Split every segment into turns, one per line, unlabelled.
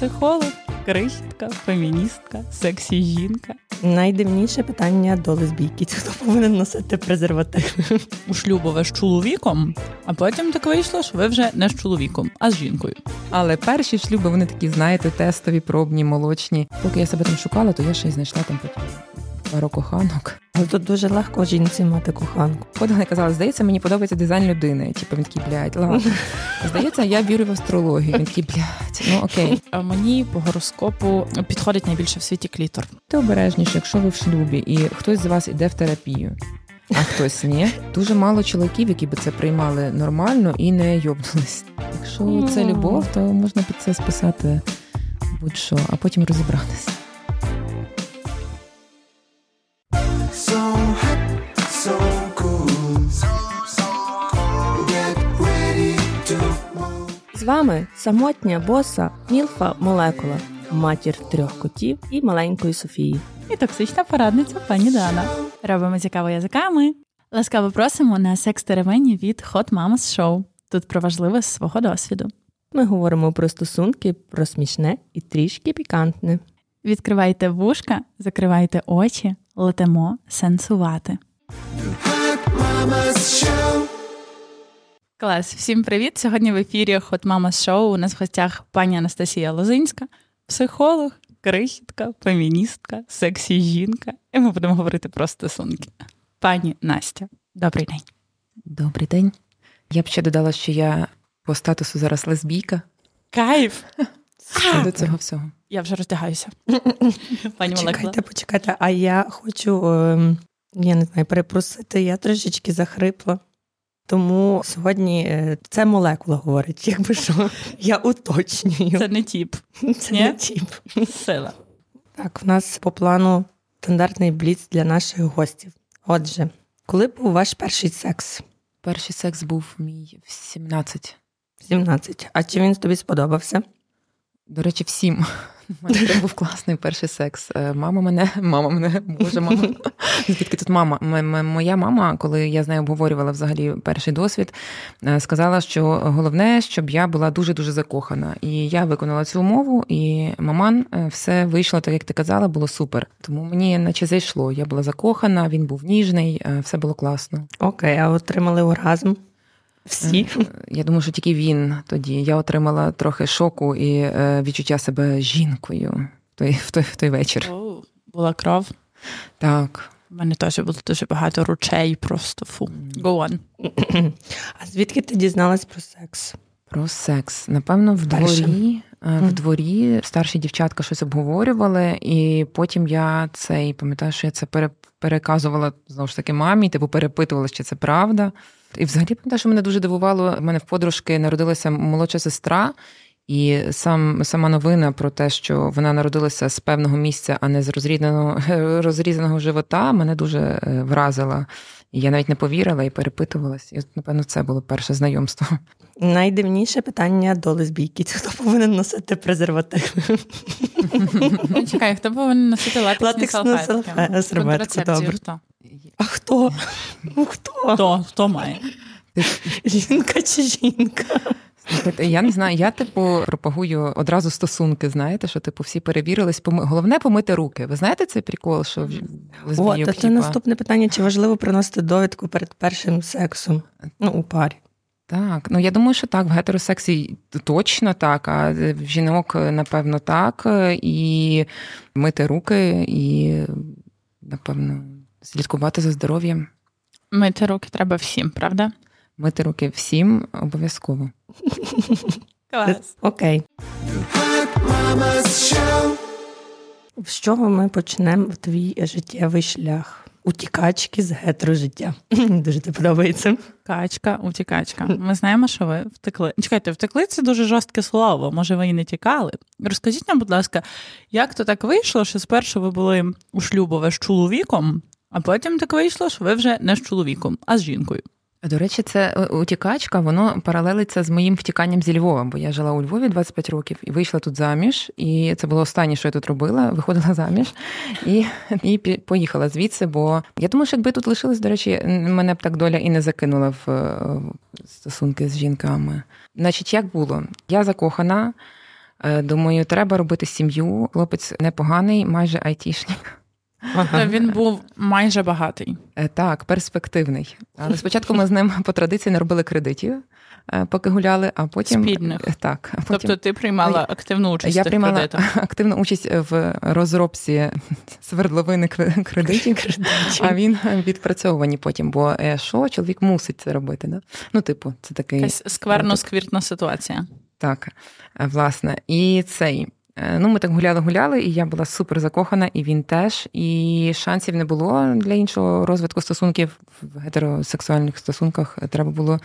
психолог, крихітка, феміністка, сексі жінка.
Найдивніше питання до лесбійки. Хто повинен носити презерватив?
У шлюбу ви з чоловіком, а потім так вийшло, що ви вже не з чоловіком, а з жінкою.
Але перші шлюби вони такі, знаєте, тестові, пробні, молочні. Поки я себе там шукала, то я ще й знайшла там потім пару коханок.
Але тут дуже легко жінці мати коханку.
Ходила і казала, здається, мені подобається дизайн людини. Типу він такий, блядь, ладно. Здається, я вірю в астрологію. Він такий, блядь, ну окей.
А мені по гороскопу підходить найбільше в світі клітор.
Ти обережніше, якщо ви в шлюбі, і хтось з вас іде в терапію. А хтось ні. Дуже мало чоловіків, які би це приймали нормально і не йобнулись. Якщо це любов, то можна під це списати будь-що, а потім розібратися.
З вами самотня боса Мілфа Молекула, матір трьох котів і маленької Софії.
І токсична порадниця пані Дана. Робимо цікаво язиками. Ласкаво просимо на секс теревені від Hot Mamas Show. Тут про важливе з свого досвіду.
Ми говоримо про стосунки, про смішне і трішки пікантне.
Відкривайте вушка, закривайте очі, летимо сенсувати. Клас, всім привіт! Сьогодні в ефірі Hot Mamas Show. У нас в гостях пані Анастасія Лозинська, психолог, крихітка, феміністка, сексі жінка. І ми будемо говорити про стосунки. Пані Настя, добрий день.
Добрий день. Я б ще додала, що я по статусу зараз лесбійка.
Кайф!
До цього всього.
Я вже роздягаюся. Пані Молекула.
Почекайте, почекайте, а я хочу, ем, я не знаю, перепросити, я трошечки захрипла. Тому сьогодні е, це молекула говорить, якби що я уточнюю.
Це не тіп.
Це
ні?
не тіп.
Сила.
Так, в нас по плану стандартний бліц для наших гостів. Отже, коли був ваш перший секс?
Перший секс був мій в 17.
17. А чи він тобі сподобався?
До речі, всім. У мене прям був класний перший секс. Е, Мама мене, мама мене, боже, мама. Звідки тут мама? Моя мама, коли я з нею обговорювала взагалі перший досвід, е, сказала, що головне, щоб я була дуже-дуже закохана. І я виконала цю умову, і маман е, все вийшло так, як ти казала, було супер. Тому мені наче зайшло. Я була закохана, він був ніжний, все було класно.
Окей, а отримали оргазм? Всі?
Е, Я думаю, що тільки він тоді. Я отримала трохи шоку і е, відчуття себе жінкою в той, в той, в той вечір.
Оу, була кров.
Так.
У мене теж було дуже багато ручей, просто фу. Go on.
А звідки ти дізналась про секс?
Про секс. Напевно, в дворі. е, В дворі старші дівчатка щось обговорювали, і потім я це і пам'ятаю, що я це пере- переказувала знову ж таки мамі, типу перепитувала, чи це правда. І взагалі пам'ятаю, що мене дуже дивувало. У мене в подружки народилася молодша сестра, і сам сама новина про те, що вона народилася з певного місця, а не з розрізаного, розрізаного живота, мене дуже е, вразила. І я навіть не повірила і перепитувалась. І, от, напевно, це було перше знайомство.
Найдивніше питання до лесбійки. Хто повинен носити презерватив?
Ну, Чекай, хто повинен носити латексні
Латексну
салфетки?
салфе- серветку,
Контрацепцію
добре. А хто? Ну хто?
Хто? Хто має?
Жінка чи жінка?
Я не знаю, я типу пропагую одразу стосунки. Знаєте, що типу всі перевірились. Поми... Головне помити руки. Ви знаєте цей прикол, що в
О, то це наступне питання: чи важливо приносити довідку перед першим сексом? Ну, у парі.
Так, ну я думаю, що так, в гетеросексі точно так, а в жінок, напевно, так. І мити руки, і, напевно, слідкувати за здоров'ям.
Мити руки треба всім, правда?
Мити руки всім обов'язково.
Клас.
Окей. З чого ми почнемо в твій життєвий шлях? Утікачки з гетерожиття. Дуже тобі подобається.
Качка, утікачка. Ми знаємо, що ви втекли. Чекайте, втекли це дуже жорстке слово. Може, ви і не тікали. Розкажіть нам, будь ласка, як то так вийшло, що спершу ви були у шлюбове з чоловіком, а потім так вийшло, що ви вже не з чоловіком, а з жінкою.
До речі, це е, утікачка, воно паралелиться з моїм втіканням зі Львова, бо я жила у Львові 25 років і вийшла тут заміж. І це було останнє, що я тут робила. Виходила заміж і, і поїхала звідси. Бо я думаю, що якби тут лишилась, до речі, мене б так доля і не закинула в е, в стосунки з жінками. Значить, як було? Я закохана. Е, Думаю, треба робити сім'ю. Хлопець непоганий, майже айтішник.
То він був майже багатий.
Е, Так, перспективний. Але спочатку ми з ним по традиції не робили кредитів, е, поки гуляли, а потім
Спільних.
Е, Так, а потім
Тобто ти приймала активну участь
я
в
приймала
кредитах.
активну участь в розробці свердловини кре- кредитів, а він відпрацьовані потім. Бо що чоловік мусить це робити? Да? Ну, типу, це такий
Якась скверно-сквіртна ситуація.
так, власне. І цей. Е, Ну, ми так гуляли-гуляли, і я була супер закохана, і він теж. І шансів не було для іншого розвитку стосунків в гетеросексуальних стосунках. Треба було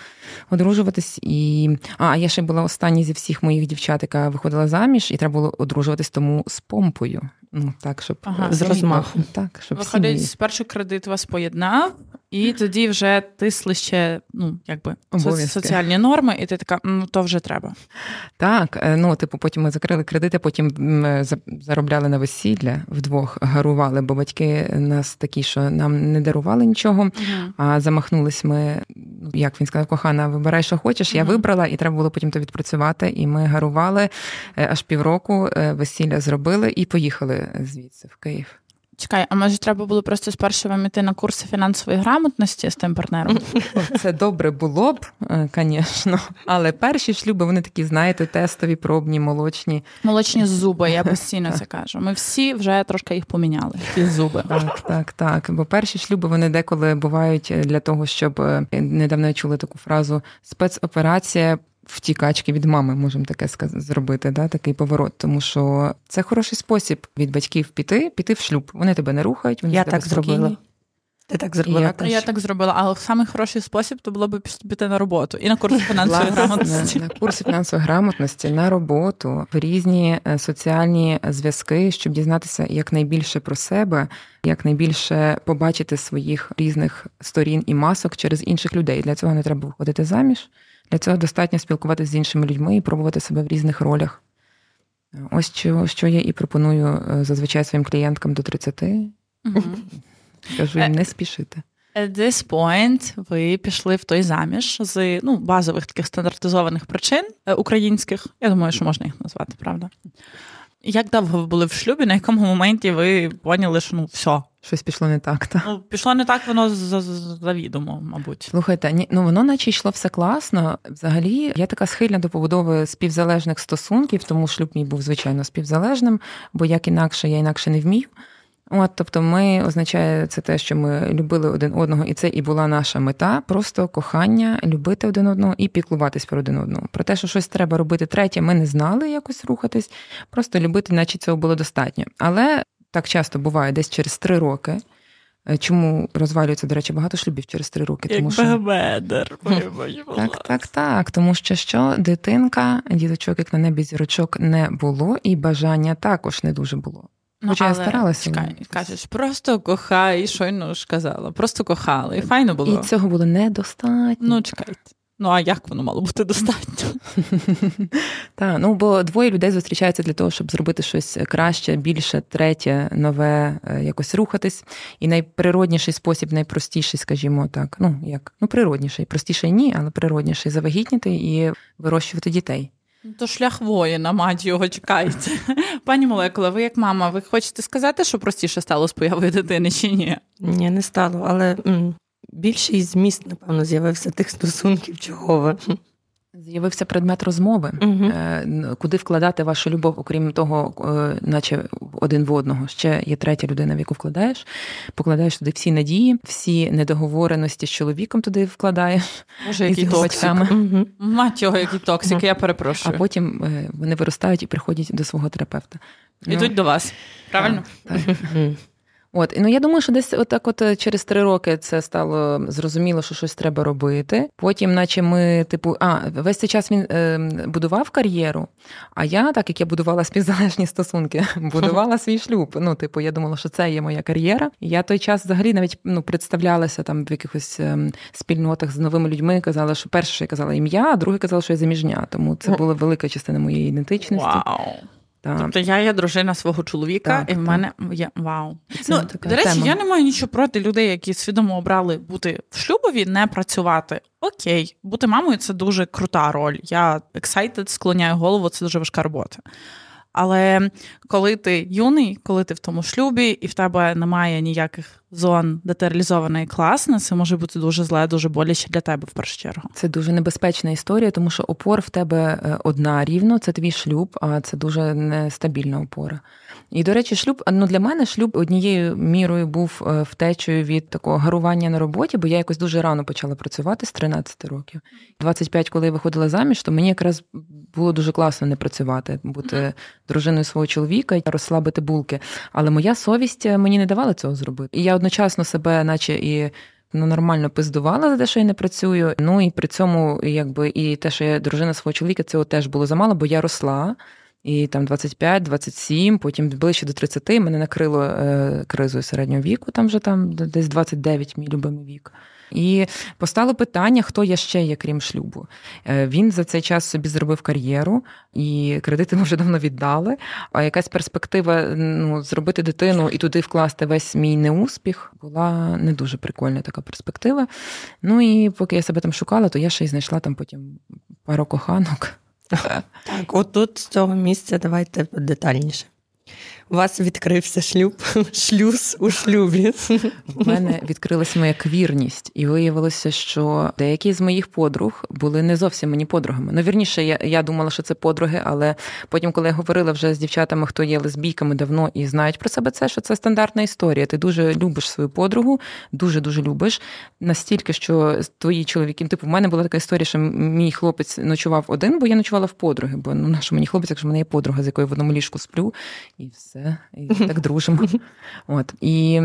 одружуватись. І а я ще була остання зі всіх моїх дівчат, яка виходила заміж, і треба було одружуватись тому з помпою. Ну так, щоб
Ага.
З розмахом.
Так, щоб
Виходить,
мої-
спершу кредит вас поєднав, і тоді вже тисли ще, ну, якби
Обов'язки.
соціальні норми, і ти така, ну то вже треба.
Так, е, ну типу, потім ми закрили кредити, потім м, е, заробляли на весілля вдвох, гарували, бо батьки нас такі, що нам не дарували нічого. А замахнулись ми, ну, як він сказав, кохана, вибирай, що хочеш. Я вибрала, і треба було потім то відпрацювати. І ми гарували е, аж півроку, весілля зробили і поїхали звідси в Київ.
Чекай, а може треба було просто спершу вам іти на курси фінансової грамотності з тим партнером?
Це добре було б, звісно, але перші шлюби вони такі, знаєте, тестові, пробні, молочні.
Молочні зуби, я постійно це кажу. Ми всі вже трошки їх поміняли. Ті зуби.
Так, так, так. Бо перші шлюби вони деколи бувають для того, щоб е, недавно я чула таку фразу спецоперація. Втікачки від мами, можемо таке сказ- зробити, да, такий поворот. Тому що це хороший спосіб від батьків піти, піти в шлюб. Вони тебе не рухають, вони
Я
тебе
так зробила. Ти так зробила
Я-
теж.
Я так зробила, але самий хороший спосіб то було б піти на роботу і на курси фінансової грамотності.
на курси фінансової грамотності на роботу в різні е, соціальні зв'язки, щоб дізнатися якнайбільше про себе, якнайбільше побачити своїх різних сторін і масок через інших людей. Для цього не треба виходити заміж. Для цього достатньо спілкуватися з іншими людьми і пробувати себе в різних ролях. Ось що, що я і пропоную е, зазвичай своїм клієнткам до 30.
Мгм.
Кажу їм не спішити.
At this point ви пішли в той заміж з ну, базових таких стандартизованих причин е, українських. Я думаю, що можна їх назвати, правда? Як довго ви були в шлюбі, на якому моменті ви поняли, що ну все,
Щось пішло не так. Та?
ну пішло не так, воно за- за- завідомо, мабуть.
Слухайте, ні, ну воно наче йшло все класно. Взагалі, я така схильна до побудови співзалежних стосунків, тому шлюб мій був звичайно співзалежним, бо як інакше, я інакше не вмію. От, тобто, ми означає це те, що ми любили один одного, і це і була наша мета просто кохання, любити один одного і піклуватись про один одного. Про те, що щось треба робити третє, ми не знали якось рухатись, просто любити, наче цього було достатньо. Але так часто буває десь через три роки. Е, Чому розвалюється, до речі, багато шлюбів через три роки? Тому що
бедер.
так, так, так. Тому що що дитинка, діточок, як на небі зірочок не було, і бажання також не дуже було. Хоча я старалася,
Ну, Чекай, кажеш, просто кохай, щойно ж казала, просто кохали, і файно було.
І цього було недостатньо.
Ну, чекайте. Ну, а як воно мало бути достатньо?
Так, ну бо двоє людей зустрічаються для того, щоб зробити щось краще, більше, третє, нове, е, якось рухатись. І найприродніший спосіб, найпростіший, скажімо так. Ну як ну природніший, простіший ні, але природніший завагітніти і вирощувати дітей.
Ну, То шлях воїна, мать його, чекайте. Пані молекула, ви як мама, ви хочете сказати, що простіше стало з появою дитини чи ні?
Ні, не стало, але м, більший зміст, напевно, з'явився тих стосунків, чого ви.
З'явився предмет розмови. Е, куди вкладати вашу любов, окрім того, е, наче один в одного. Ще є третя людина, в яку вкладаєш. Покладаєш туди всі надії, всі недоговореності з чоловіком туди вкладаєш,
Боже,
і
який
батьками.
Мгм.
Мать його, який токсик, я
А потім е, вони виростають і приходять до свого терапевта.
Ідуть до вас. Правильно?
Так, так. От, і, ну я думаю, що десь отак, от е, через три роки це стало зрозуміло, що щось треба робити. Потім, наче ми, типу, а весь цей час він е, будував кар'єру. А я, так як я будувала співзалежні стосунки, будувала свій шлюб. Ну, типу, я думала, що це є моя кар'єра. І я той час взагалі навіть ну, представлялася там в якихось ем, спільнотах з новими людьми. Казала, що перше що я казала ім'я, а друге казала, що я заміжня. Тому це була велика частина моєї ідентичності.
Вау.
Та,
Тобто я є дружина свого чоловіка,
Так,
і в мене є вау. Ну,
така
до речі,
тема.
я не маю нічого проти людей, які свідомо обрали бути в шлюбові, не працювати. Окей, бути мамою це дуже крута роль. Я excited, склоняю голову, це дуже важка робота. Але коли ти юний, коли ти в тому шлюбі, і в тебе немає ніяких зон, де ти реалізована і класна, це може бути дуже зле, дуже боляче для тебе в першу чергу.
Це дуже небезпечна історія, тому що опор в тебе е, одна рівно, це твій шлюб, а це дуже нестабільна опора. І, до речі, шлюб ну для мене шлюб однією мірою був е, втечею від такого гарування на роботі, бо я якось дуже рано почала працювати з 13 років. 25, коли я виходила заміж, то мені якраз було дуже класно не працювати, бути дружиною свого чоловіка і розслабити булки. Але моя совість е, мені не давала цього зробити. І я одночасно себе, наче і. Ну, нормально пиздувала за те, що я не працюю. Ну і при цьому, якби і те, що я дружина свого чоловіка, цього теж було замало, бо я росла. І там 25, 27, потім ближче до 30 мене накрило е, кризою середнього віку, там вже там десь 29, мій любимий вік. І постало питання, хто я ще є, крім шлюбу. Е, Він за цей час собі зробив кар'єру, і кредити ми вже давно віддали. А якась перспектива ну, зробити дитину і туди вкласти весь мій неуспіх була не дуже прикольна така перспектива. Ну і поки я себе там шукала, то я ще й знайшла там потім пару коханок.
Так, отут з цього місця давайте детальніше. У вас відкрився шлюб, шлюз у шлюбі.
В мене відкрилася моя квірність, і виявилося, що деякі з моїх подруг були не зовсім мені подругами. Ну, вірніше, я, я думала, що це подруги, але потім, коли я говорила вже з дівчатами, хто є лесбійками давно і знають про себе це, що це стандартна історія. Ти дуже любиш свою подругу, дуже дуже любиш. Настільки, що твої чоловіки, типу, в мене була така історія, що мій хлопець ночував один, бо я ночувала в подруги. Бо ну, нащо мені хлопець, якщо в мене є подруга, з якою в одному ліжку сплю, і все, і так дружимо. От і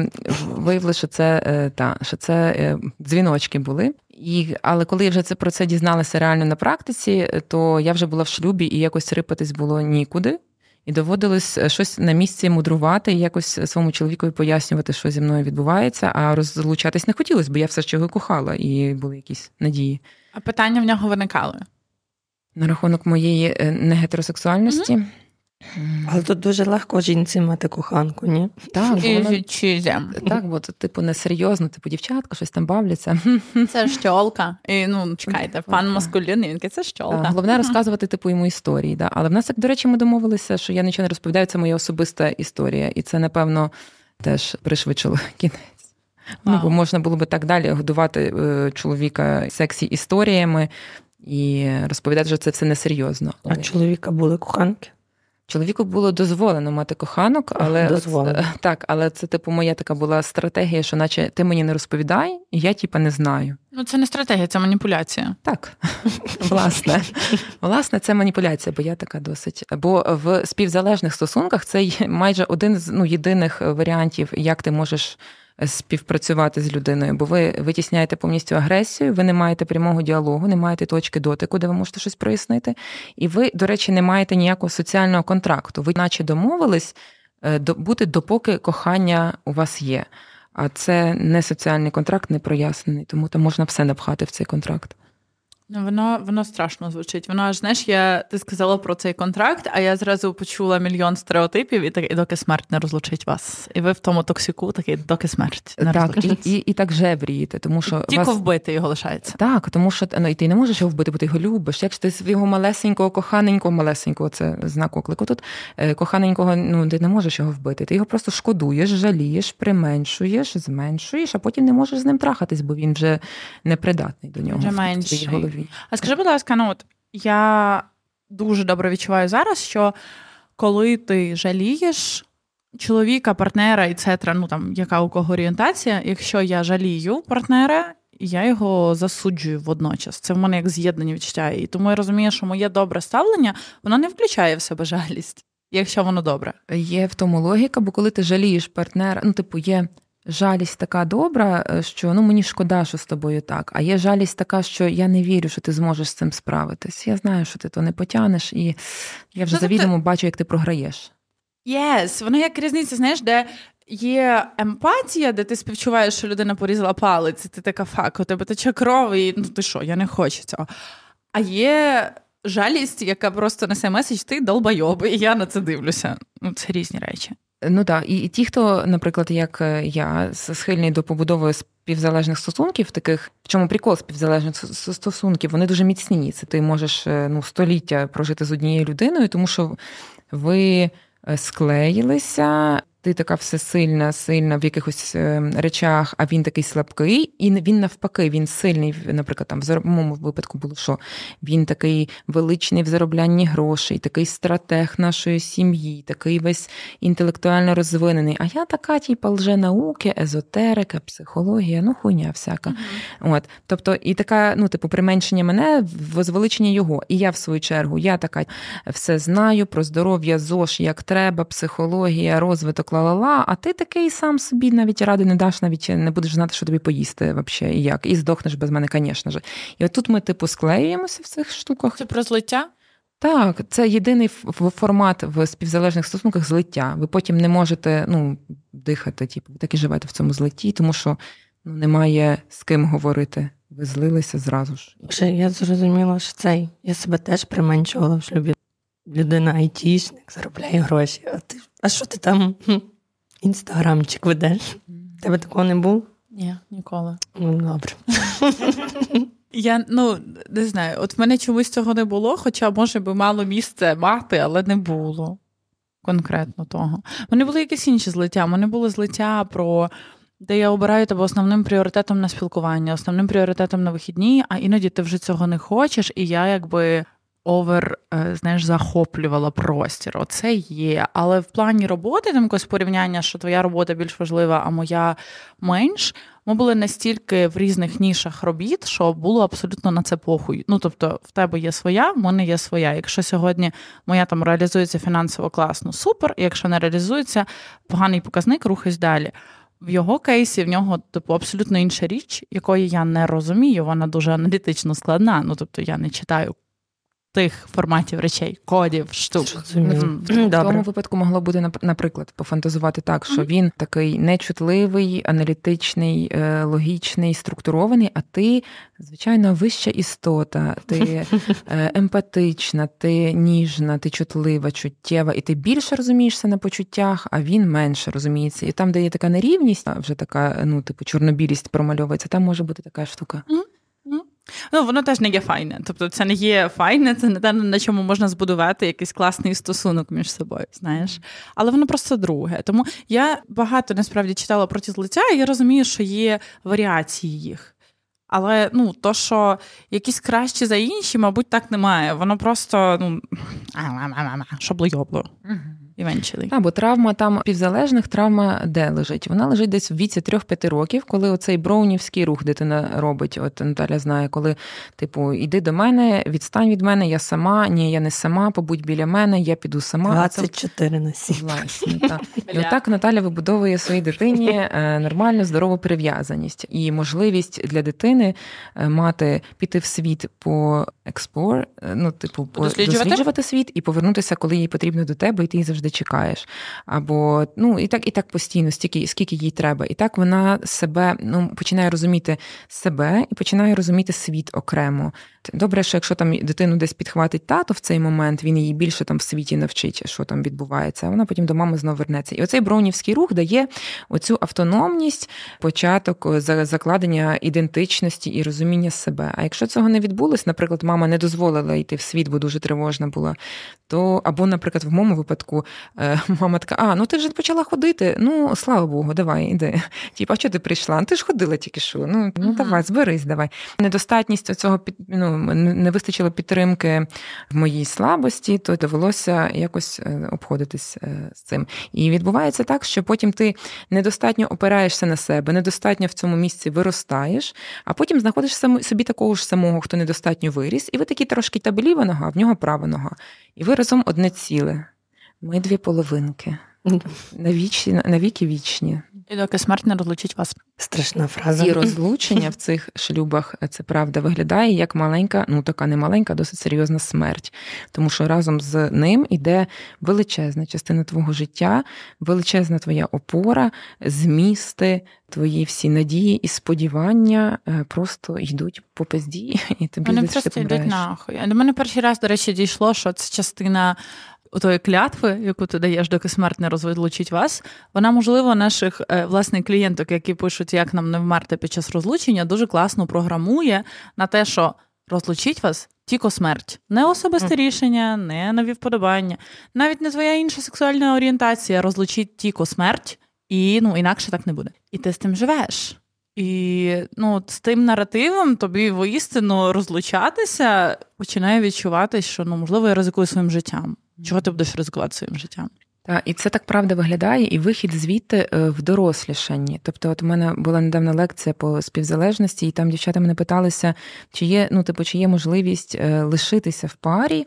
виявилося, що це е, та що це е, дзвіночки були. І, але коли я вже це про це дізналася реально на практиці, то я вже була в шлюбі і якось рипатись було нікуди. І доводилось е, щось на місці мудрувати і якось своєму чоловікові пояснювати, що зі мною відбувається, а розлучатись не хотілося, бо я все ж його кохала, і були якісь надії.
А питання в нього виникали.
На рахунок моєї негетеросексуальності.
Але тут дуже легко жінці мати коханку, ні?
Так,
І чизя.
так, бо це типу несерйозно, типу дівчатка, щось там бавляться.
Це щолка. І ну чекайте, пан маскулін, він це щолка.
Так, Головне розказувати типу йому історії. Да? Але в нас, як, до речі, ми домовилися, що я нічого не розповідаю, це моя особиста історія. І це, напевно, теж пришвидшило кінець. Ну, бо можна було би так далі годувати е, чоловіка сексі історіями і розповідати, що це все несерйозно.
А чоловіка були коханки.
Чоловіку було дозволено мати коханок, але
Дозволено.
Це, так, але це типу моя така була стратегія, що наче ти мені не розповідай, і я типа не знаю.
Ну це не стратегія, це маніпуляція.
Так, власне, власне, це маніпуляція, бо я така досить. Бо в співзалежних стосунках це є майже один з ну єдиних варіантів, як ти можеш співпрацювати з людиною, бо ви витісняєте повністю агресію, ви не маєте прямого діалогу, не маєте точки дотику, де ви можете щось прояснити. І ви, до речі, не маєте ніякого соціального контракту. Ви, наче домовились е, бути допоки кохання у вас є. А це не соціальний контракт, не прояснений, тому там можна все напхати в цей контракт.
Воно, воно страшно звучить. Воно аж знаєш, я ти сказала про цей контракт, а я зразу почула мільйон стереотипів, і так і доки смерть не розлучить вас. І ви в тому токсику такий, доки смерть не
так, і,
розлучить.
і, і так жеврієте, тому що
Тільки
вас...
вбити його лишається.
Так, тому що ну, і ти не можеш його вбити, бо ти його любиш. Як ж ти свого малесенького, коханенького, малесенького, це знак оклику тут. е, Коханенького, ну ти не можеш його вбити. Ти його просто шкодуєш, жалієш, применшуєш, зменшуєш, а потім не можеш з ним трахатись, бо він вже непридатний до нього
Вже
в твоїй
менший. А скажи, будь ласка, ну от я дуже добре відчуваю зараз, що коли ти жалієш чоловіка, партнера і цетра, ну там яка у кого орієнтація, якщо я жалію партнера, я його засуджую водночас. Це в мене як з'єднані відчуття. І тому я розумію, що моє добре ставлення воно не включає в себе жалість, якщо воно добре.
Є в тому логіка, бо коли ти жалієш партнера, ну, типу, є жалість така добра, е, що ну мені шкода, що з тобою так. А є жалість така, що я не вірю, що ти зможеш з цим справитись. Я знаю, що ти то не потягнеш, і я вже
Ну, тобто-
завідомо бачу, як ти програєш.
Yes, воно як різниця, знаєш, де є емпатія, де ти співчуваєш, що людина порізала палець, і ти така fuck, у тебе тече кров, і ну ти що, я не хочу цього. А є жалість, яка просто несе меседж, ти долбойоб, і я на це дивлюся. Ну, це різні речі.
Ну так, і, ті, хто, наприклад, як е, я, схильний до побудови співзалежних стосунків, таких в чому прикол співзалежних стосунків, вони дуже міцні. Це ти можеш е, ну, століття прожити з однією людиною, тому що ви е, склеїлися. Ти така всесильна, сильна в якихось е, речах, а він такий слабкий, і він навпаки, він сильний. Наприклад, там в моєму випадку було що він такий величний в зароблянні грошей, такий стратег нашої сім'ї, такий весь інтелектуально розвинений. А я така, типу, лженауки, езотерика, психологія, ну хуйня всяка. От, тобто, і така, ну, типу, применшення мене, возвеличення його. І я, в свою чергу, я така все знаю про здоров'я, ЗОЖ, як треба, психологія, розвиток, ла-ла-ла, а ти такий сам собі навіть ради не даш, навіть не будеш знати, що тобі поїсти вообще, і як. І здохнеш без мене, звісно ж. І от тут ми, типу, склеюємося в цих штуках.
Це про злиття?
Так, це єдиний формат в співзалежних стосунках злиття. Ви потім не можете ну, дихати, типу, так і живете в цьому злитті, тому що ну, немає з ким говорити. Ви злилися зразу ж.
Вже я зрозуміла, що цей. Я себе теж применшувала в шлюбі. Людина айтішник, заробляє гроші. А ти а що ти там? Інстаграмчик ведеш? Тебе такого не було?
Ні, ніколи.
Ну, добре.
Я ну не знаю, от в мене чомусь цього не було, хоча, може би, мало місце мати, але не було конкретно того. Мене були якісь інші злиття. Мене були злиття про. Де я обираю тебе основним пріоритетом на спілкування, основним пріоритетом на вихідні, а іноді ти вже цього не хочеш, і я якби овер, е, знаєш, захоплювала простір. Оце є. Але в плані роботи, там якось порівняння, що твоя робота більш важлива, а моя менш. Ми були настільки в різних нішах робіт, що було абсолютно на це похуй. Ну тобто, в тебе є своя, в мене є своя. Якщо сьогодні моя там реалізується фінансово класно, супер. Якщо не реалізується, поганий показник, рухайся далі. В його кейсі в нього типу абсолютно інша річ, якої я не розумію. Вона дуже аналітично складна. Ну тобто я не читаю тих форматів речей, кодів, штук. Мгм.
В тому випадку могло бути, нап- наприклад, пофантазувати так, що він такий нечутливий, аналітичний, е, логічний, структурований, а ти, звичайно, вища істота, ти е, емпатична, ти ніжна, ти чутлива, чуттєва, і ти більше розумієшся на почуттях, а він менше розуміється. І там, де є така нерівність, вже така, ну, типу, чорнобілість промальовується, там може бути така штука.
Ну, воно теж не є файне. Тобто, це не є файне, це не те, на чому можна збудувати якийсь класний стосунок між собою, знаєш. Але воно просто друге. Тому я багато насправді читала про ті злиття, і я розумію, що є варіації їх. Але ну, то, що якісь кращі за інші, мабуть, так немає. Воно просто ну, шобло-йобло. Eventually.
А, бо травма там півзалежних, травма де лежить? Вона лежить десь в віці 3-5 років, коли оцей броунівський рух дитина робить. От Наталя знає, коли, типу, іди до мене, відстань від мене, я сама, ні, я не сама, побудь біля мене, я піду сама. А це
24 на 7.
Власне, так. І отак Наталя вибудовує своїй дитині е, нормальну здорову прив'язаність і можливість для дитини е, мати піти в світ по експлор, е, ну, типу, по
Досліджувати?
досліджувати світ і повернутися, коли їй потрібно до тебе, і ти її завжди чекаєш. Або ну і так, і так постійно, стільки, скільки їй треба. І так вона себе ну, починає розуміти себе і починає розуміти світ окремо. Добре, що якщо там дитину десь підхватить тато в цей момент, він її більше там в світі навчить, що там відбувається, а вона потім до мами знову вернеться. І оцей броунівський рух дає оцю автономність, початок е, закладення ідентичності і розуміння себе. А якщо цього не відбулось, наприклад, мама не дозволила йти в світ, бо дуже тривожна була, то або, наприклад, в моєму випадку мама така: а ну ти вже почала ходити. Ну слава Богу, давай, іди. Типа, а що ти прийшла? Ну, ти ж ходила тільки що. Ну, ну давай, зберись, давай. Недостатність цього ну, не вистачило підтримки в моїй слабості, то довелося якось е, обходитись е, з цим. І відбувається так, що потім ти недостатньо опираєшся на себе, недостатньо в цьому місці виростаєш, а потім знаходиш собі такого ж самого, хто недостатньо виріс, і ви такі трошки та ліва нога, в нього права нога. І ви разом одне ціле. Ми дві половинки. на вічі, на віки вічні.
І доки смерть не розлучить вас.
Страшна фраза.
І розлучення в цих шлюбах це правда виглядає як маленька, ну така не маленька, досить серйозна смерть. Тому що разом з ним іде величезна частина твого життя, величезна твоя опора, змісти, твої всі надії і сподівання е, просто йдуть по пизді, і тобі
Вони просто йдуть нахуй. До мене перший раз, до речі, дійшло, що це частина тої клятви, яку ти даєш, доки смерть не розлучить вас. Вона, можливо, наших е, власне клієнток, які пишуть, як нам не вмерти під час розлучення, дуже класно програмує на те, що розлучить вас тільки смерть. Не особисте рішення, не нові вподобання, навіть не твоя інша сексуальна орієнтація розлучить тільки смерть, і ну інакше так не буде. І ти з тим живеш. І ну, з тим наративом тобі воістину розлучатися починає відчувати, що ну можливо я ризикую своїм життям. Чого ти будеш ризикувати своїм життям?
Та, і це так правда виглядає, і вихід звідти е, в дорослішанні. Тобто, от у мене була недавна лекція по співзалежності, і там дівчата мене питалися, чи є, ну, типу, чи є можливість е, лишитися в парі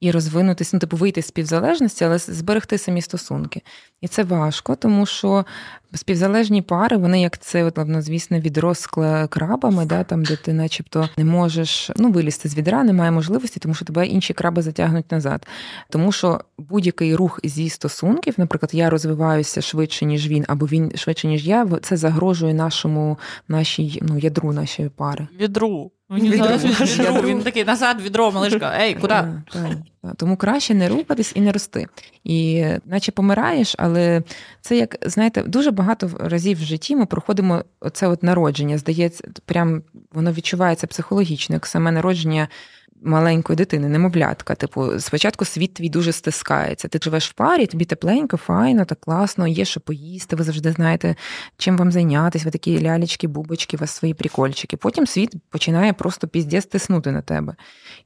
і розвинутися, ну, типу, вийти з співзалежності, але зберегти самі стосунки. І це важко, тому що співзалежні пари, вони як це, от, звісно, відро з кла- крабами, да, там, де ти начебто не можеш ну, вилізти з відра, немає можливості, тому що тебе інші краби затягнуть назад. Тому що будь-який рух зі стосунків, наприклад, я розвиваюся швидше, ніж він, або він швидше, ніж я, це загрожує нашому нашій ну, ядру нашої пари.
Відру. Він,
Відро.
залежить від відру. він такий назад відро, малишка. Ей, куди?
Тому краще не рухатись і не рости. І наче помираєш, але це як знаєте, дуже багато разів в житті ми проходимо це от народження. Здається, прям воно відчувається психологічно, як саме народження. Маленької дитини, немовлятка. Типу, спочатку світ твій дуже стискається. Ти живеш в парі, тобі тепленько, файно, так класно, є що поїсти. Ви завжди знаєте, чим вам зайнятися. Ви такі лялечки, бубочки, у вас свої прикольчики. Потім світ починає просто піздець тиснути на тебе.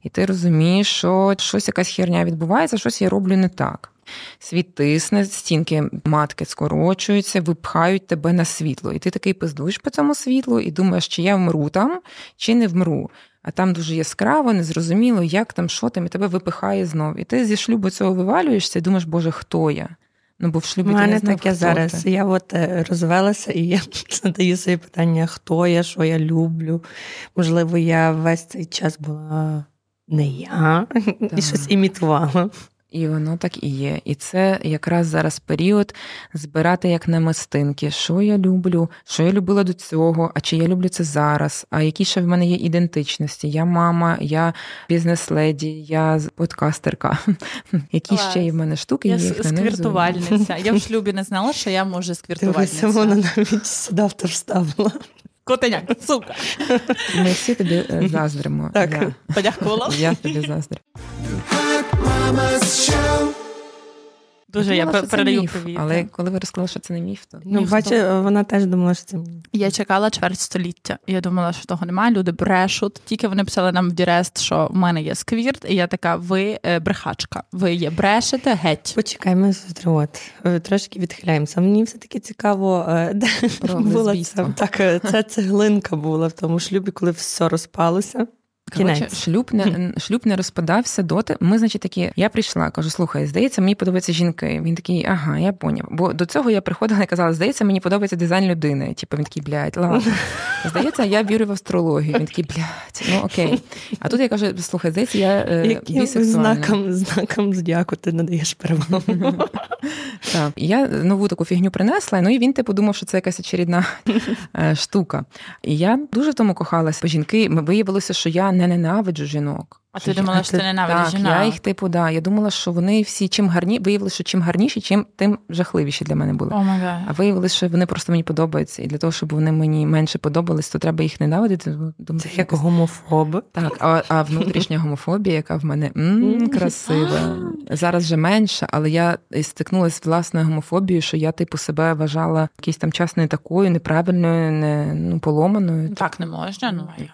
І ти розумієш, що щось якась херня відбувається, щось я роблю не так. Світ тисне, стінки матки скорочуються, випхають тебе на світло. І ти такий пиздуєш по цьому світлу і думаєш, чи я вмру там, чи не вмру. А там дуже яскраво, незрозуміло, як там, що там, і тебе випихає знов. І ти зі шлюбу цього вивалюєшся і думаєш, Боже, хто я? Ну, бо в шлюбі
У мене
не знав,
таке
хто
зараз.
ти.
Я от е, розвелася і я задаю собі питання, хто я, що я люблю. Можливо, я весь цей час була не я і щось імітувала.
І воно так і є. І це якраз зараз період збирати як намистинки, що я люблю, що я любила до цього, а чи я люблю це зараз, а які ще в мене є ідентичності. Я мама, я бізнес-леді, я з- подкастерка. Які
Клас.
ще є в мене штуки,
Я
я їх
сквіртувальниця. Я в шлюбі не знала, що я можу сквіртувальниця.
вона навіть сюди вставила.
Котеняк, сука.
Ми всі тобі е, заздримо.
Так.
Подякувала.
я тобі заздрю.
Hot Mamas Show.
Дуже я
думала, це
передаю
міф,
привіт.
Але коли ви розказали, що це не міф, то
Ну, бачу, вона теж думала, що це мені.
Я чекала чверть століття. Я думала, що того немає. Люди брешуть. Тільки вони писали нам в Дірест, що в мене є сквірт, і я така: ви е, брехачка. Ви є брешете геть.
Почекай, ми от, е, трошки відхиляємося. Мені все-таки цікаво, е, де
Про
була
лесбійство.
так, ця цеглинка була в тому шлюбі, коли все розпалося.
Коротше, шлюб не шлюб не розпадався доти. Ми, значить, такі. Я прийшла, кажу, слухай, здається, мені подобаються жінки. Він такий, ага, я поняв. Бо до цього я приходила і казала, здається, мені подобається дизайн людини. Типу він такий, блядь, ладно. Здається, я вірю в астрологію. Він такий, блядь, ну окей. А тут я кажу, слухай, здається, я е,
Яким
бісексуальна.
знаком, знаком зодіаку ти надаєш перевагу?
Так. І я нову таку фігню принесла, ну і він типу думав, що це якась очередна е, штука. І я дуже в тому кохалася. Жінки виявилося, що я не ненавиджу жінок.
А ти думала, що ти ненавидиш жінок?
я їх типу, да. Я думала, що вони всі чим гарні, виявилося, що чим гарніші, чим тим жахливіші для мене були.
Гад.
А виявилося, що вони просто мені подобаються. І для того, щоб вони мені менше подобались, то треба їх ненавидити. Думаю,
Це як гомофоб.
так, а, а внутрішня гомофобія, яка в мене м, красива. Зараз вже менше, але я стикнулася з власною гомофобією, що я, типу, себе вважала якийсь там час не такою, неправильною, не ну, поломаною.
Так не можна, ну а як?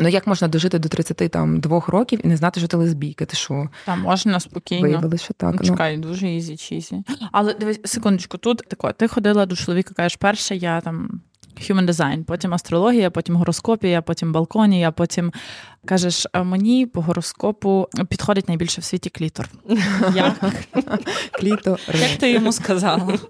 Ну як можна дожити до 32 років і не знати, що ти лесбійка? Ти що?
Та можна спокійно.
Виявилося, що так.
Ну,
Ну,
дуже easy-cheesy. Але дивись, секундочку, тут тако, ти ходила до чоловіка, кажеш, перше, я там Human design, потім астрологія, потім гороскопія, потім балконія, потім кажеш, мені по гороскопу підходить найбільше в світі клітор. Як,
Кліто.
як ти йому сказала?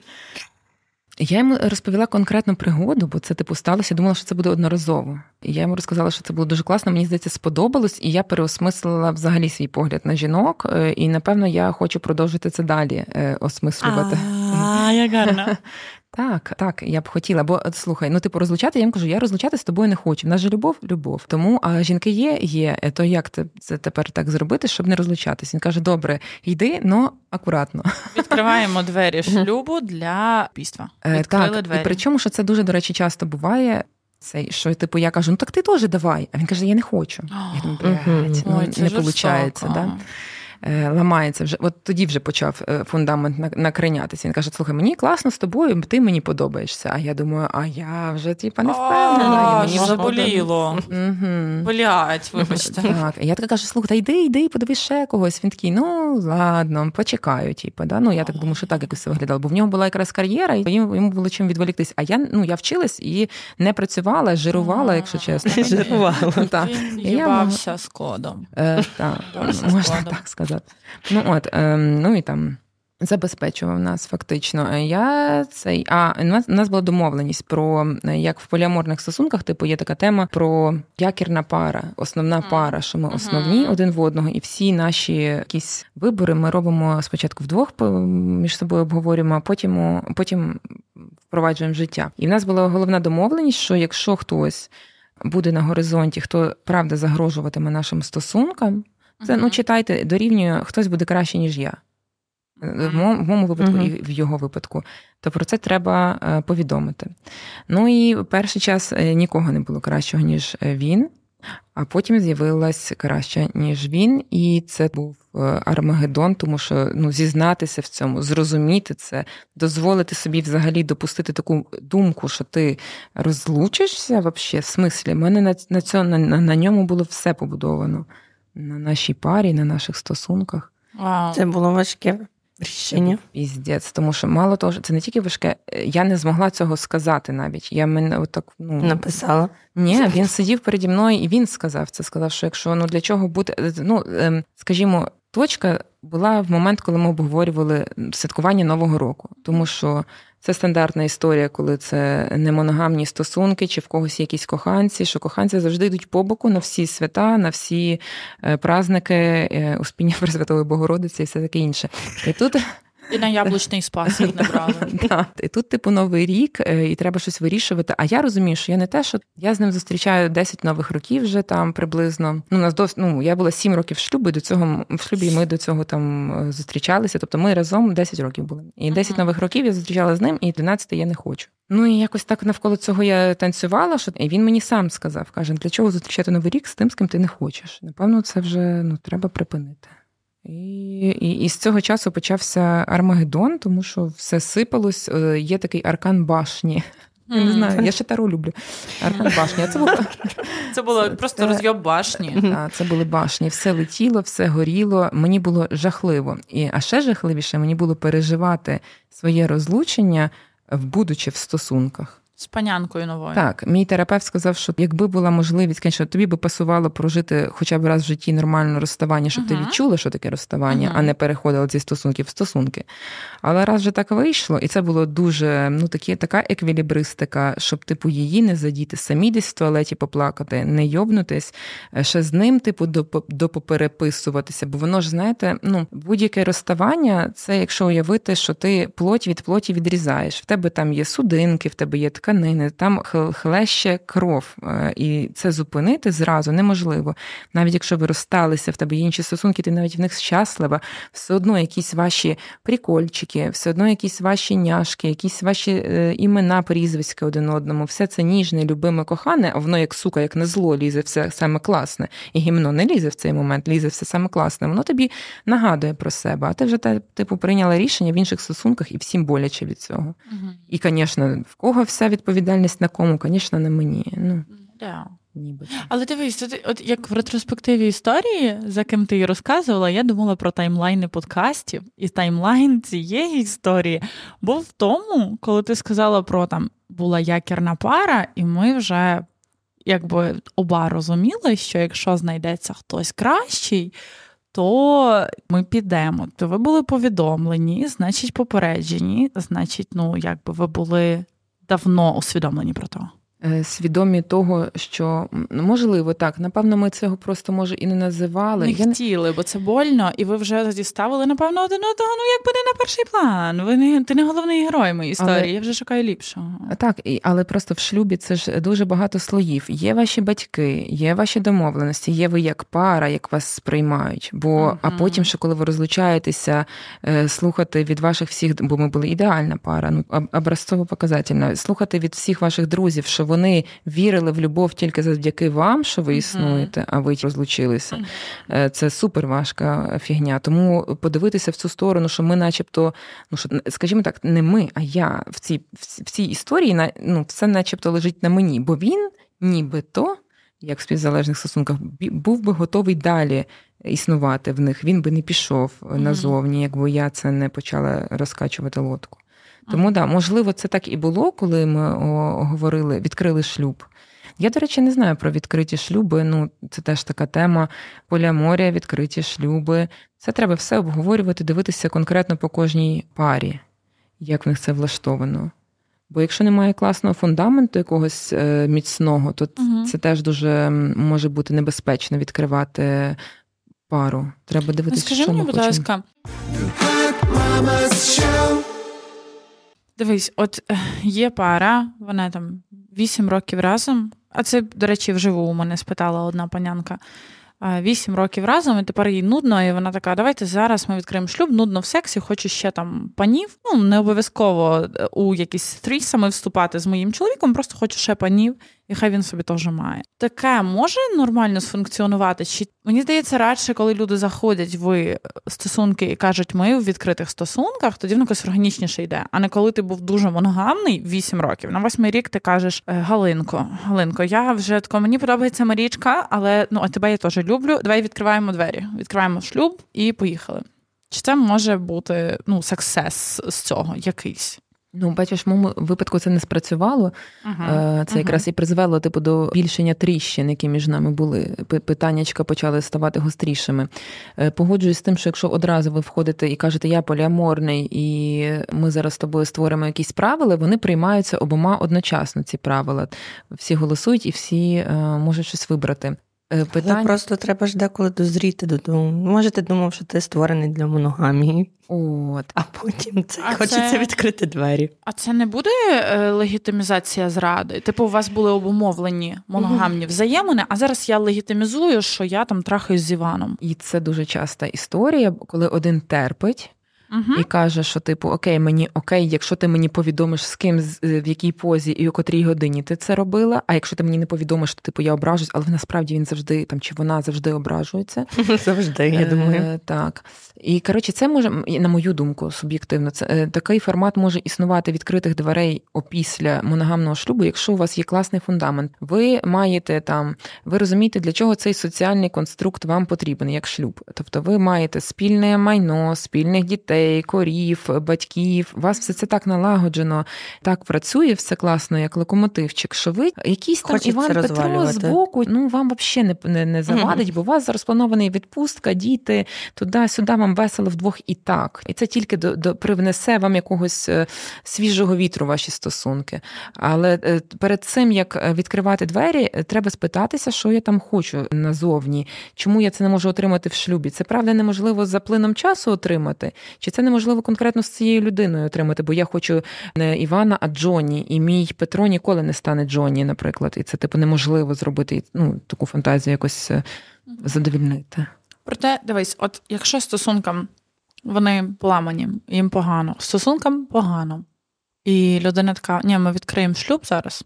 Я йому розповіла конкретну пригоду, бо це типу сталося. Думала, що це буде одноразово. І я йому розказала, що це було дуже класно. Мені здається, сподобалось, і я переосмислила взагалі свій погляд на жінок. е, І напевно я хочу продовжити це далі е, осмислювати.
А, як гарно.
Так, так, я б хотіла, бо слухай, ну типу розлучати, я їм кажу, я розлучати з тобою не хочу. В нас же любов, любов. Тому а жінки є, є. Е, То як це, тепер так зробити, щоб не розлучатись? Він каже: добре, йди, но акуратно.
Відкриваємо двері шлюбу для піства.
Е,
Відкрили
так,
двері.
і причому, що це дуже, до речі, часто буває. Це що, типу, я кажу, ну так ти теж давай. А він каже, я не хочу. Я думаю, блядь, ну, не виходить. Е, Ламається вже. От тоді вже почав е, фундамент накринятися. Він каже: слухай, мені класно з тобою, ти мені подобаєшся. А я думаю, а я вже типа не впевнена. Мені вже
заболіло. Блять, вибачте.
Так, я така кажу, слухай, та йди, йди, подивись ще когось. Він такий, ну ладно, почекаю. Типу, да? Ну я так думаю, що так якось це виглядало. Бо в нього була якраз кар'єра, і йому було чим відволіктись. А я ну я вчилась і не працювала, жирувала, якщо чесно.
Жирувала.
Так.
Він
я
їбався з кодом.
Е, так, можна так сказати. Ну от, е, ну і там. Забезпечував нас фактично. Я цей а у нас у нас була домовленість про е, як в поліаморних стосунках, типу є така тема про якірна пара, основна пара, що ми основні один в одного, і всі наші якісь вибори ми робимо спочатку вдвох між собою обговорюємо, а потім, потім впроваджуємо в життя. І в нас була головна домовленість, що якщо хтось буде на горизонті, хто правда загрожуватиме нашим стосункам, це ну читайте, дорівнює хтось буде краще, ніж я. В моєму, в моєму випадку
Мгм.
і в його випадку. То про це треба е, повідомити. Ну і перший час е, нікого не було кращого, ніж е, він, а потім з'явилась краща, ніж він. І це був е, Армагеддон, тому що ну, зізнатися в цьому, зрозуміти це, дозволити собі взагалі допустити таку думку, що ти розлучишся вообще, в смислі, в мене на, на, цьому, на, на ньому було все побудовано. На нашій парі, на наших стосунках.
Вау.
Це було важке рішення.
Піздець, тому що мало того, що це не тільки важке, е, я не змогла цього сказати навіть. Я мене отак, ну
Написала.
ні, він сидів переді мною і він сказав це. Сказав, що якщо ну для чого бути, ну ем, скажімо, точка була в момент, коли ми обговорювали святкування Нового року, тому що. Це стандартна історія, коли це не моногамні стосунки, чи в когось якісь коханці, що коханці завжди йдуть по боку на всі свята, на всі е, праздники, е, Успіння Пресвятої Богородиці і все таке інше. І тут
І на яблучний спас їх не брали.
Да. І тут, типу, новий рік, е, і треба щось вирішувати. А я розумію, що я не те, що я з ним зустрічаю 10 нових років вже там приблизно. Ну, нас дос... ну, я була 7 років в шлюбі, до цього в шлюбі ми до цього там е, зустрічалися. Тобто ми разом 10 років були. І 10 нових років я зустрічала з ним, і 12 я не хочу. Ну і якось так навколо цього я танцювала, що і він мені сам сказав: каже, для чого зустрічати новий рік з тим, з ким ти не хочеш. Напевно, це вже ну треба припинити. І, і, і з цього часу почався Армагеддон, тому що все сипалось. Е, Є такий аркан башні. Я не знаю, я ще тару люблю. Аркан башні. А це був
Це було
Це-
просто
це-
розйоб башні.
та, це були башні. Все летіло, все горіло. Мені було жахливо. І а ще жахливіше мені було переживати своє розлучення, в будучи в стосунках.
З панянкою новою.
Так, мій терапевт сказав, що якби була можливість, звісно, тобі би пасувало прожити хоча б раз в житті нормальне розставання, щоб ти відчула, що таке розставання,
Мгм.
а не переходила зі стосунків в стосунки. Але раз вже так вийшло, і це було дуже ну такі, така еквілібристика, щоб типу її не задіти, самі десь в туалеті поплакати, не йобнутись, е, ще з ним, типу, доп- допопереписуватися. Бо воно ж знаєте, ну будь-яке розставання, це якщо уявити, що ти плоть від плоті відрізаєш. В тебе там є судинки, в тебе є тканини, там хлеще кров. Е, І це зупинити зразу неможливо. Навіть якщо ви розсталися, в тебе є інші стосунки, ти навіть в них щаслива, все одно якісь ваші прикольчики, все одно якісь ваші няшки, якісь ваші е, імена, прізвиська один одному, все це ніжне, любиме, кохане, а воно як сука, як на зло лізе все саме класне. І гімно не лізе в цей момент, лізе все саме класне. Воно тобі нагадує про себе. А ти вже типу прийняла рішення в інших стосунках і всім боляче від цього.
Мгм.
І, звісно, в кого вся відповідальність на кому, звісно, на мені. Ну,
Да.
ніби.
Але дивись, от, от як в ретроспективі історії, за ким ти її розказувала, я думала про таймлайни подкастів, і таймлайн цієї історії був в тому, коли ти сказала про там була якірна пара, і ми вже якби оба розуміли, що якщо знайдеться хтось кращий, то ми підемо. То ви були повідомлені, значить, попереджені, значить, ну якби ви були давно усвідомлені про то.
Е, свідомі того, що ну, можливо так, напевно, ми цього просто може і не називали.
Не
Я
хотіли, бо це больно, і ви вже тоді ставили, напевно, один одного, ну якби не на перший план. Ви не ти не головний герой моєї історії.
Але-
Я вже шукаю ліпшого.
Так, і- але просто в шлюбі це ж дуже багато слоїв. Є ваші батьки, є ваші домовленості, є ви як пара, як вас сприймають. Бо а потім, що коли ви розлучаєтеся, е, слухати від ваших всіх, бо ми були ідеальна пара, ну об- образцово показательна. Слухати від всіх ваших друзів, що вони вірили в любов тільки завдяки вам, що ви існуєте, а ви розлучилися. Е, Це супер важка фігня. Тому подивитися в цю сторону, що ми, начебто, ну що скажімо так, не ми, а я в цій в цій історії ну, все начебто лежить на мені, бо він нібито, як в співзалежних стосунках, був би готовий далі існувати в них. Він би не пішов назовні, якби я це не почала розкачувати лодку. Тому да, можливо, це так і було, коли ми о, говорили, відкрили шлюб. Я, до речі, не знаю про відкриті шлюби. Ну, це теж така тема поліаморія, відкриті шлюби. Це треба все обговорювати, дивитися конкретно по кожній парі, як в них це влаштовано. Бо якщо немає класного фундаменту якогось е, міцного, то
Мгм.
це теж дуже може бути небезпечно відкривати пару. Треба
Ну,
дивитися,
скажи
що
мені,
ми
будь
хочемо.
ласка. Дивись, от е, є пара, вона там 8 років разом. А це, до речі, вживу у мене спитала одна панянка. Е, Вісім років разом, і тепер їй нудно, і вона така: давайте зараз ми відкриємо шлюб, нудно в сексі, хочу ще там панів. Ну, не обов'язково е, у якісь трісами вступати з моїм чоловіком, просто хочу ще панів, і хай він собі теж має. Таке може нормально сфункціонувати? Чи мені здається, радше, коли люди заходять в стосунки і кажуть, ми в відкритих стосунках, тоді воно якось органічніше йде. А не коли ти був дуже моногамний 8 років. На восьмий рік ти кажеш «Е, Галинко, Галинко, я вже тако, мені подобається Марічка, але ну а тебе я теж люблю. Давай відкриваємо двері, відкриваємо шлюб і поїхали. Чи це може бути ну сексес з цього якийсь?
Ну, бачиш, в моєму випадку це не спрацювало. Е, Це
Мгм.
якраз і призвело типу до більшення тріщин, які між нами були. Питаннячка почали ставати гострішими. Е, Погоджуюсь з тим, що якщо одразу ви входите і кажете, я поліаморний, і ми зараз з тобою створимо якісь правила, вони приймаються обома одночасно. Ці правила. Всі голосують і всі е, можуть щось вибрати. Е,
Але просто треба ж деколи дозріти додому. Може, ти думав, що ти створений для моногамії,
от
а потім це
А
хочеться
це-
відкрити двері.
А це не буде е, легітимізація зради? Типу, у вас були обумовлені моногамні взаємини, а зараз я легітимізую, що я там трахаюсь з Іваном.
і це дуже часта історія, коли один терпить.
Угу.
і каже, що типу, окей, мені окей, якщо ти мені повідомиш з ким, в якій позі і о котрій годині ти це робила. А якщо ти мені не повідомиш, то типу я ображусь, але насправді він завжди там чи вона завжди ображується.
Завжди, я думаю.
Е, так. І коротше, це може, на мою думку, суб'єктивно, це е, такий формат може існувати відкритих дверей опісля моногамного шлюбу, якщо у вас є класний фундамент. Ви маєте там, ви розумієте, для чого цей соціальний конструкт вам потрібен, як шлюб. Тобто, ви маєте спільне майно, спільних дітей, корів, батьків. У вас все це так налагоджено, так працює, все класно, як локомотивчик. Що ви якийсь там
Хочеться
Іван Петро з боку, ну вам взагалі не, не, не завадить, бо у вас зараз планований відпустка, діти, туди-сюди вам весело вдвох і так. І це тільки до, до привнесе вам якогось е, свіжого вітру ваші стосунки. Але е, перед цим як е, відкривати двері, треба спитатися, що я там хочу назовні, чому я це не можу отримати в шлюбі. Це правда неможливо за плином часу отримати, чи це неможливо конкретно з цією людиною отримати, бо я хочу не Івана, а Джоні, і мій Петро ніколи не стане Джоні, наприклад, і це типу неможливо зробити ну, таку фантазію якось е, задовільнити.
Проте, дивись, от якщо стосункам вони поламані, їм погано, стосункам погано. І людина така: ні, ми відкриємо шлюб зараз,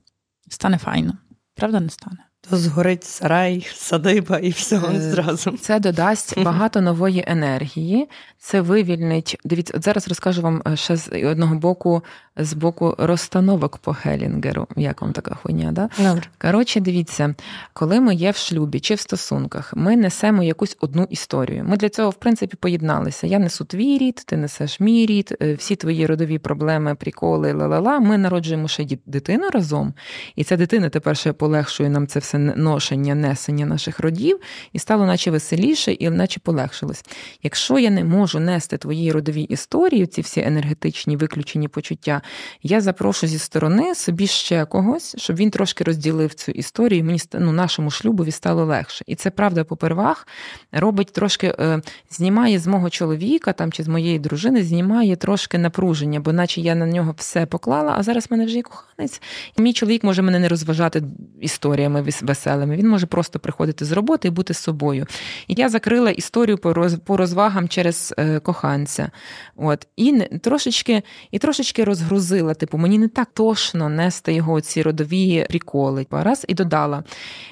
стане файно. Правда, не стане?
Згорить сарай, садиба і все
Е,
зразу.
Це додасть багато нової енергії. Це вивільнить. Дивіться, от зараз розкажу вам е, ще з одного боку, з боку розстановок по Гелінгеру. Як вам така хуйня, да?
Добре.
Коротше, дивіться, коли ми є в шлюбі чи в стосунках, ми несемо якусь одну історію. Ми для цього, в принципі, поєдналися. Я несу твій рід, ти несеш мій рід, е, всі твої родові проблеми, приколи, ла-ла-ла. Ми народжуємо ще дитину разом, і ця дитина тепер ще полегшує нам це все ношення, несення наших родів, і стало наче веселіше, і наче полегшилось. Якщо я не можу нести твої родові історії, ці всі енергетичні виключені почуття, я запрошу зі сторони собі ще когось, щоб він трошки розділив цю історію. і Мені ну, нашому шлюбові стало легше. І це правда попервах робить трошки, е, знімає з мого чоловіка там чи з моєї дружини, знімає трошки напруження, бо наче я на нього все поклала, а зараз в мене вже є коханець. І мій чоловік може мене не розважати історіями веселими. Він може просто приходити з роботи і бути собою. І я закрила історію по роз, по розвагам через е, коханця. От і трошечки, і трошечки розгрузила. Типу, мені не так тошно нести його ці родові приколи. Раз і додала.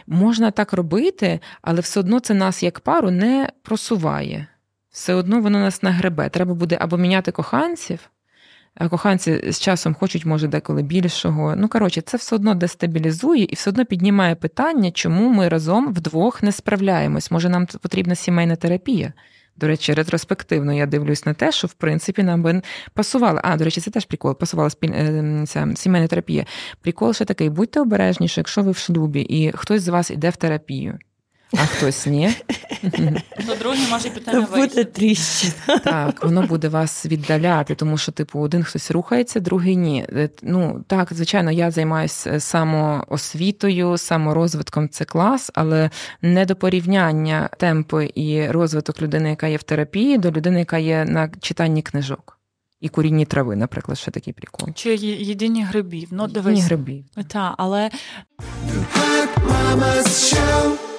Можна так робити, але все одно це нас як пару не просуває. Все одно воно нас нагребе. Треба буде або міняти коханців. Коханці з часом хочуть, може, деколи більшого. Ну, коротше, це все одно дестабілізує і все одно піднімає питання, чому ми разом вдвох не справляємось. Може, нам потрібна сімейна терапія. До речі, ретроспективно я дивлюсь на те, що в принципі нам би пасувала. А, до речі, це теж прикол. Пасувала спіль... е, ця сімейна терапія. Прикол ще такий: будьте обережніші, якщо ви в шлюбі, і хтось з вас іде в терапію, а хтось ні.
То другий може піти на
буде тріщина.
Так, воно буде вас віддаляти, тому що, типу, один хтось рухається, другий ні. Е, Ну так, звичайно, я займаюся самоосвітою, саморозвитком це клас, але не до порівняння темпу і розвиток людини, яка є в терапії, до людини, яка є на читанні книжок. І курінні трави, наприклад, ще такий прикол.
Чи є- єдині грибів. Ну, дивись.
грибів.
Так, але
Hot Mamas Show.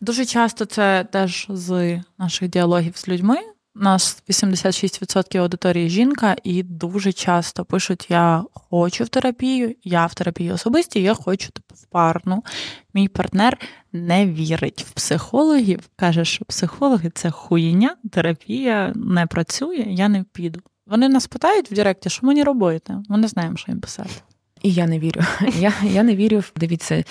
Дуже часто це теж з наших діалогів з людьми. У нас 86% аудиторії жінка, і дуже часто пишуть: Я хочу в терапію, я в терапії особисті, я хочу типу, в парну. Мій партнер не вірить в психологів, каже, що психологи це хуйня, терапія не працює, я не піду. Вони нас питають в Директі, що мені робити. Ми не знаємо, що їм писати.
І я не вірю. Я, я не вірю дивіться,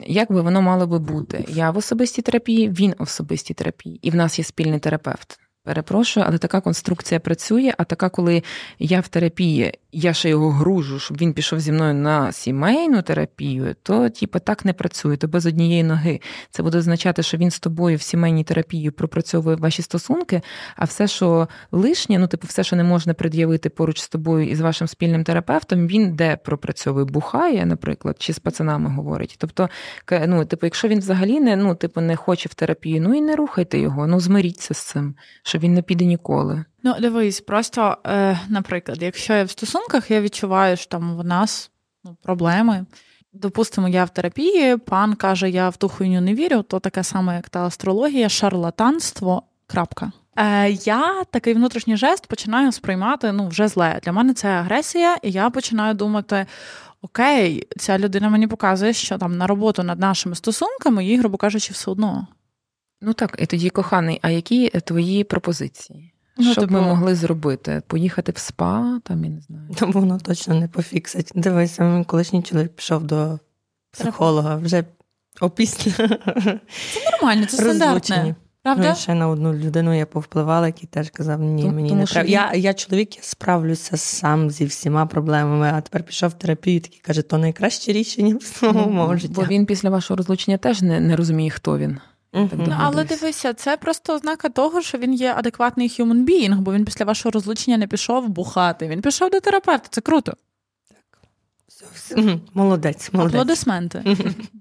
як би воно мало би бути. Я в особистій терапії, він в особистій терапії, і в нас є спільний терапевт. Перепрошую, але така конструкція працює. А така, коли я в терапії, я ще його гружу, щоб він пішов зі мною на сімейну терапію, то типу, так не працює, то без однієї ноги. Це буде означати, що він з тобою в сімейній терапії пропрацьовує ваші стосунки, а все, що лишнє, ну типу, все, що не можна пред'явити поруч з тобою і з вашим спільним терапевтом, він де пропрацьовує, бухає, наприклад, чи з пацанами говорить. Тобто, ну, типу, якщо він взагалі не ну, типу, не хоче в терапію, ну і не рухайте його, ну змиріться з цим, що він не піде ніколи.
Ну, дивись, просто, е, наприклад, якщо я в стосунках, я відчуваю, що там в нас ну, проблеми. Допустимо, я в терапії, пан каже, я в ту хуйню не вірю, то таке саме, як та астрологія, шарлатанство. Крапка. Е, я такий внутрішній жест починаю сприймати ну, вже зле. Для мене це агресія, і я починаю думати: окей, ця людина мені показує, що там на роботу над нашими стосунками їй, грубо кажучи, все одно.
Ну так, і тоді, коханий, а які твої пропозиції?
Ну,
Що б
типу-
ми могли зробити? Поїхати в спа, там я не знаю.
Тому воно точно не пофіксить. Дивися, мій колишній чоловік пішов до психолога вже опісля
Нормально, це стандартне. Правда?
Ну, і ще на одну людину я повпливала, який теж казав, ні,
Тому-
мені
тому
не треба.
він-
Я, я чоловік, я справлюся сам зі всіма проблемами, а тепер пішов в терапію, такий каже, то найкраще рішення в своєму моєму житті.
Бо він після вашого розлучення теж не, не розуміє, хто він.
Мгм.
так
Ну, але дивися, це просто ознака того, що він є адекватний human being, бо він після вашого розлучення не пішов бухати. Він пішов до терапевта. Це круто.
Мгм. Молодець, молодець.
Аплодисменти.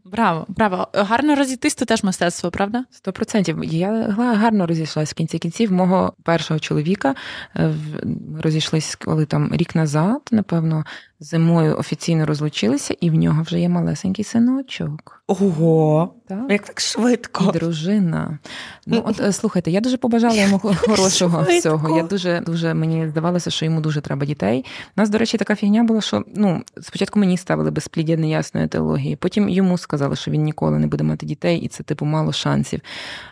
Браво, браво. Гарно розійтись це теж мистецтво, правда?
Сто процентів. Я гарно розійшлася в кінці кінців. Мого першого чоловіка е, ми розійшлись, коли там рік назад, напевно, зимою офіційно розлучилися, і в нього вже є малесенький синочок.
Ого,
Так.
як так швидко.
І дружина. Ну от е, слухайте, я дуже побажала йому хо- хорошого
Швидко.
всього. Я дуже дуже мені здавалося, що йому дуже треба дітей. У нас, до речі, така фігня була, що ну спочатку мені ставили безпліддя неясної теології, потім йому сказали, що він ніколи не буде мати дітей, і це типу мало шансів.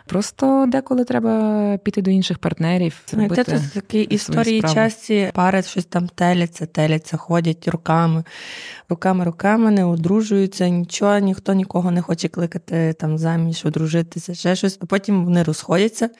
Просто деколи треба піти до інших партнерів. Робити
тут такі історії часті пари щось там теляться, теляться, ходять руками, руками, руками, не одружуються, нічого, ніхто нікого не хоче кликати там заміж, одружитися, ще щось. А потім вони розходяться.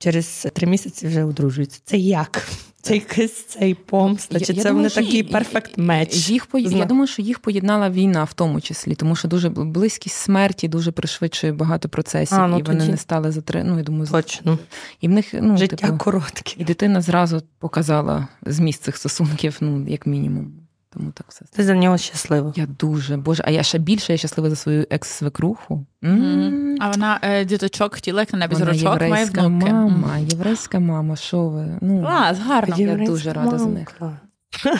Через три місяці вже одружуються. Це як? Це якийсь цей помста? Чи
я
це
думаю,
вони такий перфект меч?
Їх по... Я думаю, що їх поєднала війна в тому числі, тому що дуже близькість смерті дуже пришвидшує багато процесів,
А, ну
і вони не стали затри... ну, я думаю,
Точно.
і в них ну,
Життя
типу,
коротке.
і дитина зразу показала зміст цих стосунків, ну як мінімум. Тому так все.
Ти за нього щаслива.
Я дуже боже, а я ще більше я щаслива за свою екс-свекруху. М.
А вона е, діточок хотіла, як на небі
Вона
зірочок, має
єврейська
внуки.
мама, єврейська мама, що ви? Ну,
Клас, гарно.
Я дуже рада за них.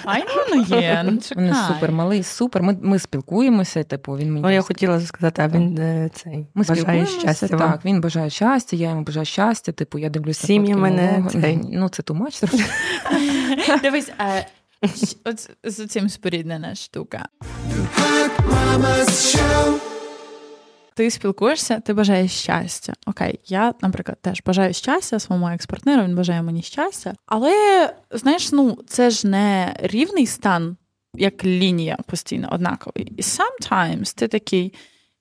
Ай, ну є. Ну,
Вони супер малий, супер. Ми, ми спілкуємося, типу, він мені
Ну, я хотіла сказати, а він е, цей
Ми
бажає щастя. вам.
Так, він бажає щастя, я йому бажаю щастя. Типу, я дивлюся фотки
мене цей.
Ну, це тумач.
Дивись, е, з цим споріднена штука. Ти спілкуєшся, ти бажаєш щастя. Окей, я, наприклад, теж бажаю щастя своєму екс-партнеру, він бажає мені щастя. Але знаєш, ну це ж не рівний стан, як лінія постійно однаковий. І sometimes ти такий: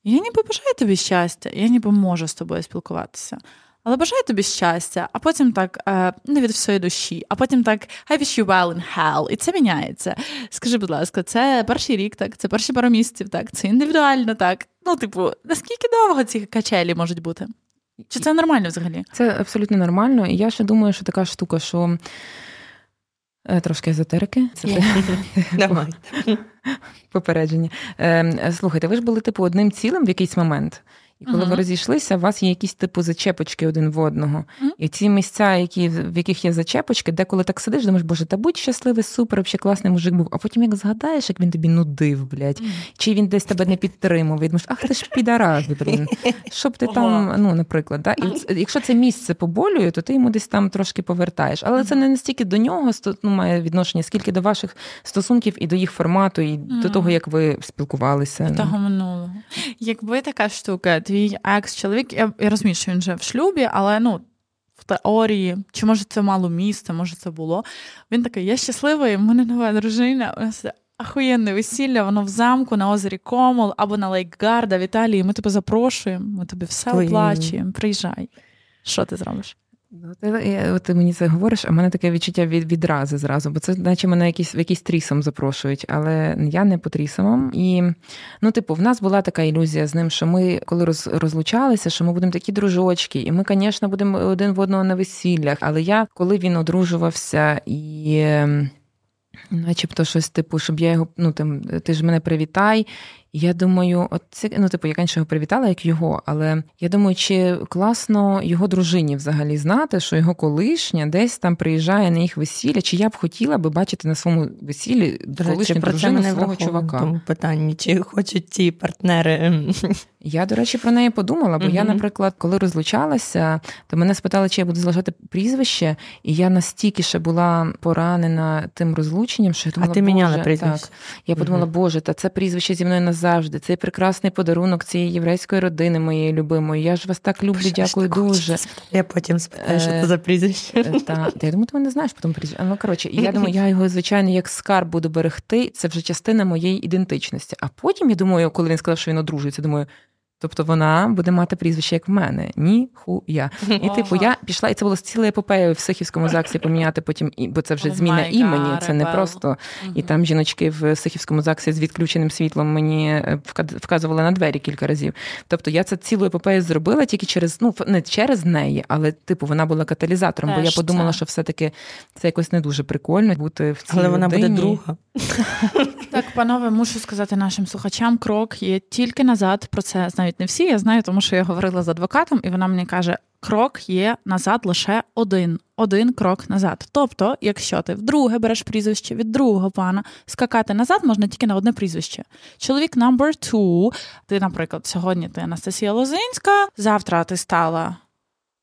я ніби бажаю тобі щастя, я ніби можу з тобою спілкуватися. Але бажаю тобі щастя, а потім так е, не від всієї душі, а потім так I wish you well in hell. І це міняється. Скажи, будь ласка, це перший рік, так, це перші пару місяців, так, це індивідуально, так. Ну, типу, наскільки довго ці качелі можуть бути? Чи це нормально взагалі?
Це абсолютно нормально. І я ще думаю, що така штука, що е, трошки езотерики. Це.
Давай.
попередження. Е, Слухайте, ви ж були типу одним цілим в якийсь момент. І коли
Мгм.
ви розійшлися, у вас є якісь типу зачепочки один в одного.
Мгм.
І ці місця, які, в яких є зачепочки, деколи так сидиш, думаєш, боже, та будь щасливий, супер, взагалі класний мужик був. А потім як згадаєш, як він тобі нудив, блядь, чи він десь тебе не підтримував, і думаєш, ах ти ж підараз, блін. Щоб ти там, ну, наприклад, да? і якщо це місце поболює, то ти йому десь там трошки повертаєш. Але це не настільки до нього ну, має відношення, скільки до ваших стосунків і до їх формату, і до того, як ви спілкувалися. Ну,
Того минулого. Якби така штука, твій екс-чоловік, я, я розумію, що він вже в шлюбі, але ну. В теорії, чи може це мало місце, може це було. Він такий: я щасливий, в мене нова дружина. У нас ахуєнне весілля, воно в замку на озері Комол або на Лейк Гарда в Італії. Ми тебе запрошуємо, ми тобі все оплачуємо. Приїжджай. Що ти зробиш?
Ну, Ти, мені це говориш, а в мене таке відчуття від, відрази зразу, бо це наче мене якісь, в якийсь трісом запрошують, але я не по трісомам. І, ну, типу, в нас була така ілюзія з ним, що ми, коли роз, розлучалися, що ми будемо такі дружочки, і ми, звісно, будемо один в одного на весіллях. Але я, коли він одружувався і. ем, Начебто щось типу, щоб я його, ну там, ти ж мене привітай. Я думаю, от це, ну, типу, я раніше його привітала, як його, але я думаю, чи класно його дружині взагалі знати, що його колишня десь там приїжджає на їх весілля, чи я б хотіла би бачити на своєму весіллі колишню дружину свого чувака.
тому питанні, чи хочуть ті партнери.
Я, до речі, про неї подумала, бо я, наприклад, коли розлучалася, то мене спитали, чи я буду залишати прізвище, і я настільки ще була поранена тим розлученням, що я думала,
ти міняла
«Боже,
прізвище?»
Так. Я подумала,
Мгм.
Боже, та це прізвище зі мною назавжди. Цей прекрасний подарунок цієї єврейської родини моєї любимої. Я ж вас так люблю,
Боже,
дякую дуже.
Я потім спитаю, що
Е,
це за прізвище.
Е, Та, я думаю, ти мене знаєш потім прізвище. Ну, коротше, я думаю, я його, звичайно, як скарб буду берегти. Це вже частина моєї ідентичності. А потім я думаю, коли він сказав, що він одружується, думаю. Тобто вона буде мати прізвище як в мене. Ні хуя. І типу, я пішла, і це було ціла епопея в Сихівському ЗАГСі поміняти потім, бо це вже
Oh
зміна
my
імені,
God,
це не просто. І там жіночки в Сихівському ЗАГСі з відключеним світлом мені е, вказували на двері кілька разів. Тобто я це цілу епопею зробила тільки через, ну не через неї, але типу вона була каталізатором, бо я подумала,
це.
що все-таки це якось не дуже прикольно бути в цій
Але вона буде друга.
Так Панове, мушу сказати нашим слухачам, крок є тільки назад. Про це знають не всі. Я знаю, тому що я говорила з адвокатом, і вона мені каже: крок є назад лише один. Один крок назад. Тобто, якщо ти вдруге береш прізвище від другого пана, скакати назад можна тільки на одне прізвище. Чоловік number two, ти, наприклад, сьогодні ти Анастасія Лозинська, завтра ти стала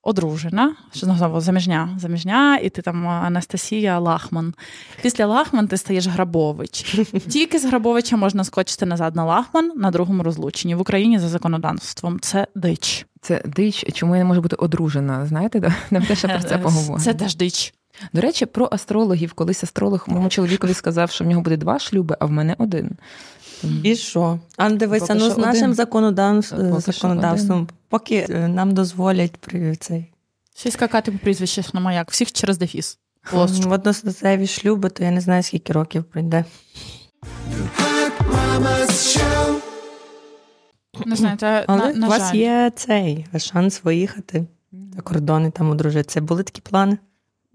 одружена, що знову заміжня, заміжня, і ти там Анастасія Лахман. Після Лахман ти стаєш Грабович. Тільки з Грабовича можна скочити назад на Лахман на другому розлученні в Україні за законодавством. Це дич.
Це дич, чому я не можу бути одружена. Знаєте, нам теж ще про це поговоримо.
Це теж дич.
До речі, про астрологів. Колись астролог моєму чоловікові сказав, що в нього буде два шлюби, а в мене один.
І що? А ну, дивися,
Поки
ну з нашим законодавством,
Поки
е, нам дозволять при цей
Ще какати скакати по прізвищах на маяк, всіх через дефіс.
в одностатеві шлюби, то я не знаю, скільки років
Show.
Не знаю, це,
Але
на, на
у вас
жаль.
є цей шанс виїхати за кордон і там одружитися. Були такі плани?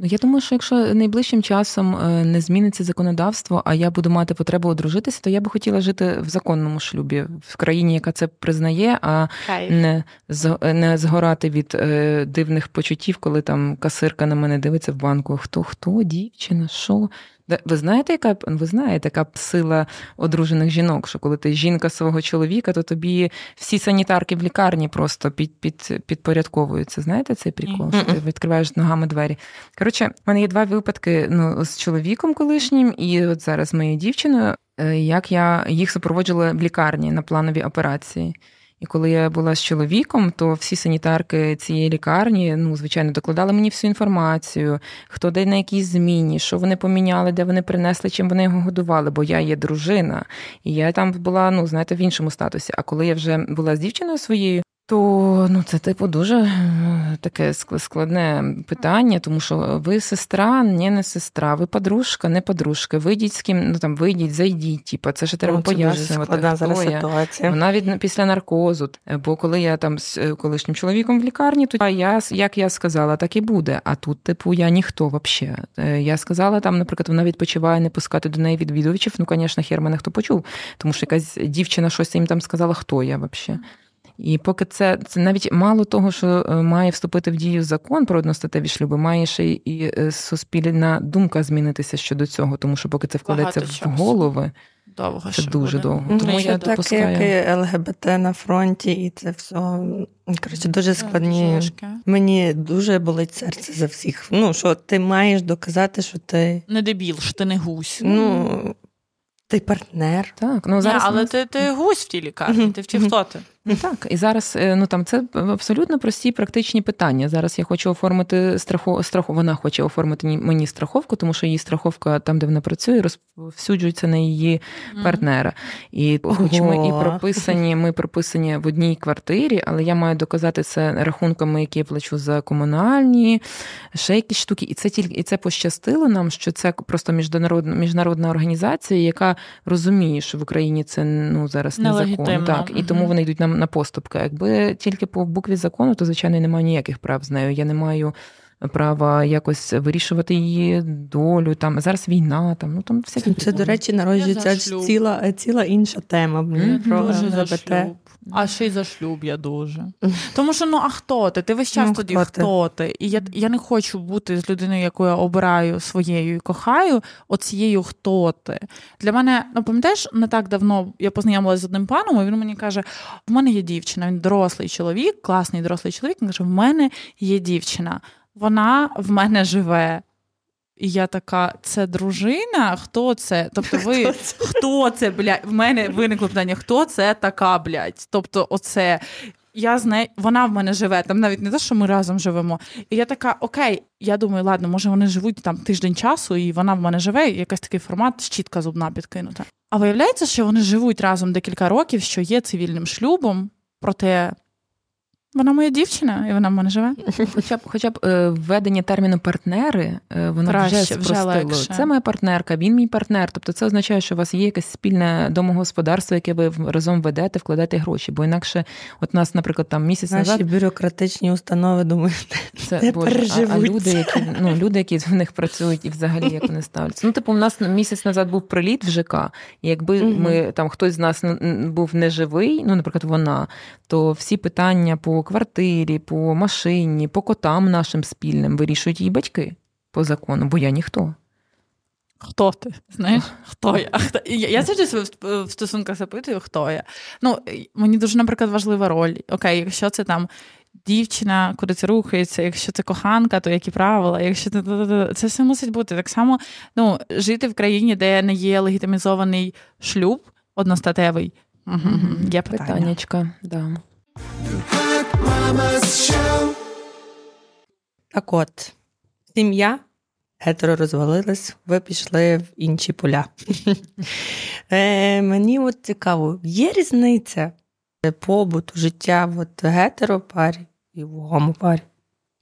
Ну, я думаю, що якщо найближчим часом е, не зміниться законодавство, а я буду мати потребу одружитися, то я би хотіла жити в законному шлюбі в країні, яка це признає, а
Кайф.
не не згорати від е, дивних почуттів, коли там касирка на мене дивиться в банку. Хто хто, дівчина, що? Ви знаєте, яка ви знаєте, яка сила одружених жінок? Що коли ти жінка свого чоловіка, то тобі всі санітарки в лікарні просто під, під, підпорядковуються. Знаєте цей прикол? Що ти відкриваєш ногами двері? Коротше, в мене є два випадки ну, з чоловіком колишнім, і от зараз моєю дівчиною, е, як я їх супроводжувала в лікарні на планові операції. І коли я була з чоловіком, то всі санітарки цієї лікарні, ну, звичайно, докладали мені всю інформацію, хто де на якій зміні, що вони поміняли, де вони принесли, чим вони його годували, бо я є дружина. І я там була, ну, знаєте, в іншому статусі. А коли я вже була з дівчиною своєю, то ну це типу дуже е, таке ск- складне питання, тому що ви сестра, ні, не сестра, ви подружка, не подружка. Вийдіть з ким, ну там вийдіть, зайдіть. Типу, це ж треба
Ну, це дуже
пояснювати.
складна
хто
зараз
я.
ситуація.
Від після наркозу. Е, Бо коли я там з е, колишнім чоловіком в лікарні, то я як я сказала, так і буде. А тут, типу, я ніхто взагалі. Я сказала там, наприклад, вона відпочиває не пускати до неї відвідувачів. Ну, звісно, хер мене хто почув, тому що якась дівчина щось їм там сказала, хто я взагалі. І поки це, це навіть мало того, що е, має вступити в дію закон про одностатеві шлюби, має ще і е, суспільна думка змінитися щодо цього, тому що поки це вкладеться
Багато
в
часу.
голови,
Довго
це дуже
буде.
довго.
Ну,
Тому
це
я
так,
допускаю.
як і ЛГБТ на фронті, і це все коротше, дуже складні. Мені дуже болить серце за всіх. Ну, що ти маєш доказати, що ти,
Не дебіл, що ти не гусь.
ну, ти партнер.
Так, ну зараз
але
нас-
ти, ти гусь в тій лікарні, ти втім, хто ти?
Ну, так, і зараз е, ну там це абсолютно прості практичні питання. Зараз я хочу оформити страху, страху. Вона хоче оформити мені страховку, тому що її страховка там, де вона працює, розповсюджується на її партнера. І хоч ми і прописані, ми прописані в одній квартирі, але я маю доказати це рахунками, які я плачу за комунальні, ще якісь штуки. І це тільки і це пощастило нам, що це просто міжнародна міжнародна організація, яка розуміє, що в Україні це ну зараз незаконно. Так, і тому вони йдуть нам на поступки. Якби тільки по букві закону, то звичайно я не маю ніяких прав з нею. Я не маю. Права якось вирішувати її долю. Там зараз війна, там ну там всякі
Це, до речі, народжується ціла, ціла інша тема.
Мгм.
про
Дуже за шлюб. А ще й за шлюб я дуже. Тому що ну а хто ти? Ти весь час
Ну,
тоді
хто ти?
хто ти? І я, я не хочу бути з людиною, яку я обираю своєю і кохаю, оцією хто ти. Для мене, ну пам'ятаєш, не так давно я познайомилася з одним паном, і він мені каже: в мене є дівчина, він дорослий чоловік, класний дорослий чоловік. Він каже: в мене є дівчина, вона в мене живе. І я така, це дружина? Хто це? Тобто, ви
Хто це?
хто це, блядь? В мене виникло питання, хто це така, блядь? Тобто, оце. Я з нею, вона в мене живе, там навіть не те, що ми разом живемо. І я така, окей, я думаю, ладно, може вони живуть там тиждень часу, і вона в мене живе, і якийсь такий формат, щітка зубна підкинута. А виявляється, що вони живуть разом декілька років, що є цивільним шлюбом, проте Вона моя дівчина, і вона в мене живе.
Хоча б хоча б е, введення терміну партнери, е, воно
Краще,
вже
вже
спростило.
легше.
Це моя партнерка, він мій партнер. Тобто це означає, що у вас є якесь спільне домогосподарство, яке ви разом ведете, вкладаєте гроші. Бо інакше, от нас, наприклад, там місяць
Наші
назад
бюрократичні установи думають,
це
не
Боже, а, а люди, які ну люди, які в них працюють, і взагалі як вони ставляться. Ну, типу, у нас місяць назад був приліт в ЖК. І якби
Мгм.
ми там хтось з нас був неживий, ну, наприклад, вона, то всі питання по квартирі, по машині, по котам нашим спільним вирішують її батьки по закону, бо я ніхто.
Хто ти? Знаєш, хто я? Хто? Я, завжди себе в- стосунках запитую, хто я. Ну, мені дуже, наприклад, важлива роль. Окей, якщо це там дівчина, куди це рухається, якщо це коханка, то які правила, якщо це це все мусить бути. Так само ну, жити в країні, де не є легітимізований шлюб одностатевий. Мгм, Є питання.
Питаннячка, да.
Так от, сім'я гетеро розвалилась, ви пішли в інші поля. е, мені от цікаво, є різниця побуту, життя гетеропарі і в гомопарі?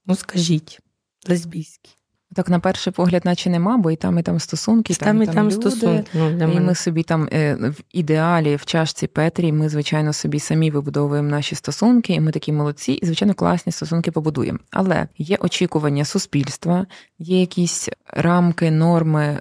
Ну, скажіть, лесбійські.
Так, на перший погляд, наче нема, бо і там, і там стосунки,
Там, і там
люди.
стосунки. Ну, для
І
мене.
ми собі там е, в ідеалі в чашці Петрі, ми, звичайно, собі самі вибудовуємо наші стосунки, і ми такі молодці, і звичайно класні стосунки побудуємо. Але є очікування суспільства, є якісь рамки, норми.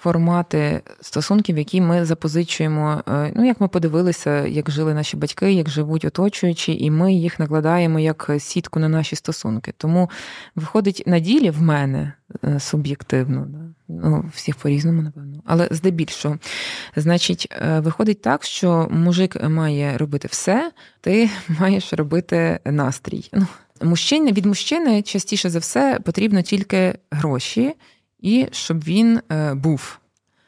Формати стосунків, які ми запозичуємо, е, ну як ми подивилися, як жили наші батьки, як живуть оточуючі, і ми їх накладаємо як сітку на наші стосунки. Тому виходить на ділі в мене е, суб'єктивно, да? ну всіх по-різному, напевно, але здебільшого. Значить, е, виходить так, що мужик має робити все, ти маєш робити настрій. Ну, мужчини від мужчини частіше за все потрібно тільки гроші, і щоб він е, був.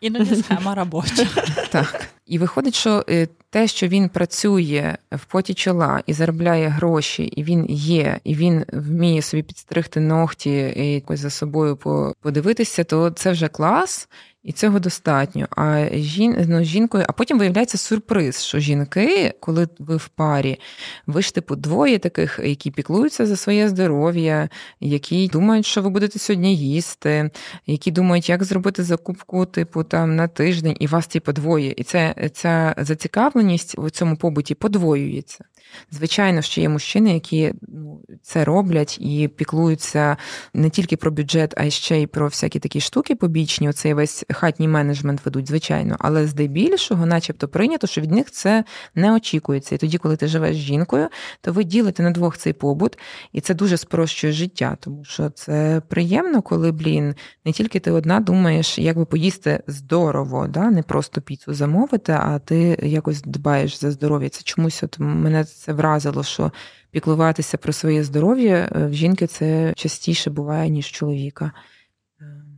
Іноді схема робоча.
Так. І виходить, що е, те, що він працює в поті чола і заробляє гроші, і він є, і він вміє собі підстригти ногті і якось за собою подивитися, то це вже клас. І цього достатньо. А жін, ну, жінкою, а потім виявляється сюрприз, що жінки, коли ви в парі, ви ж типу двоє таких, які піклуються за своє здоров'я, які думають, що ви будете сьогодні їсти, які думають, як зробити закупку, типу там на тиждень, і вас типу двоє. І це ця зацікавленість у цьому побуті подвоюється. Звичайно, що є мужчини, які ну, це роблять і піклуються не тільки про бюджет, а й ще й про всякі такі штуки побічні. Оцей весь хатній менеджмент ведуть, звичайно. Але здебільшого, начебто, прийнято, що від них це не очікується. І тоді, коли ти живеш з жінкою, то ви ділите на двох цей побут, і це дуже спрощує життя, тому що це приємно, коли, блін, не тільки ти одна думаєш, як би поїсти здорово, да? не просто піцу замовити, а ти якось дбаєш за здоров'я. Це чомусь от мене це вразило, що піклуватися про своє здоров'я е, в жінки це частіше буває, ніж чоловіка.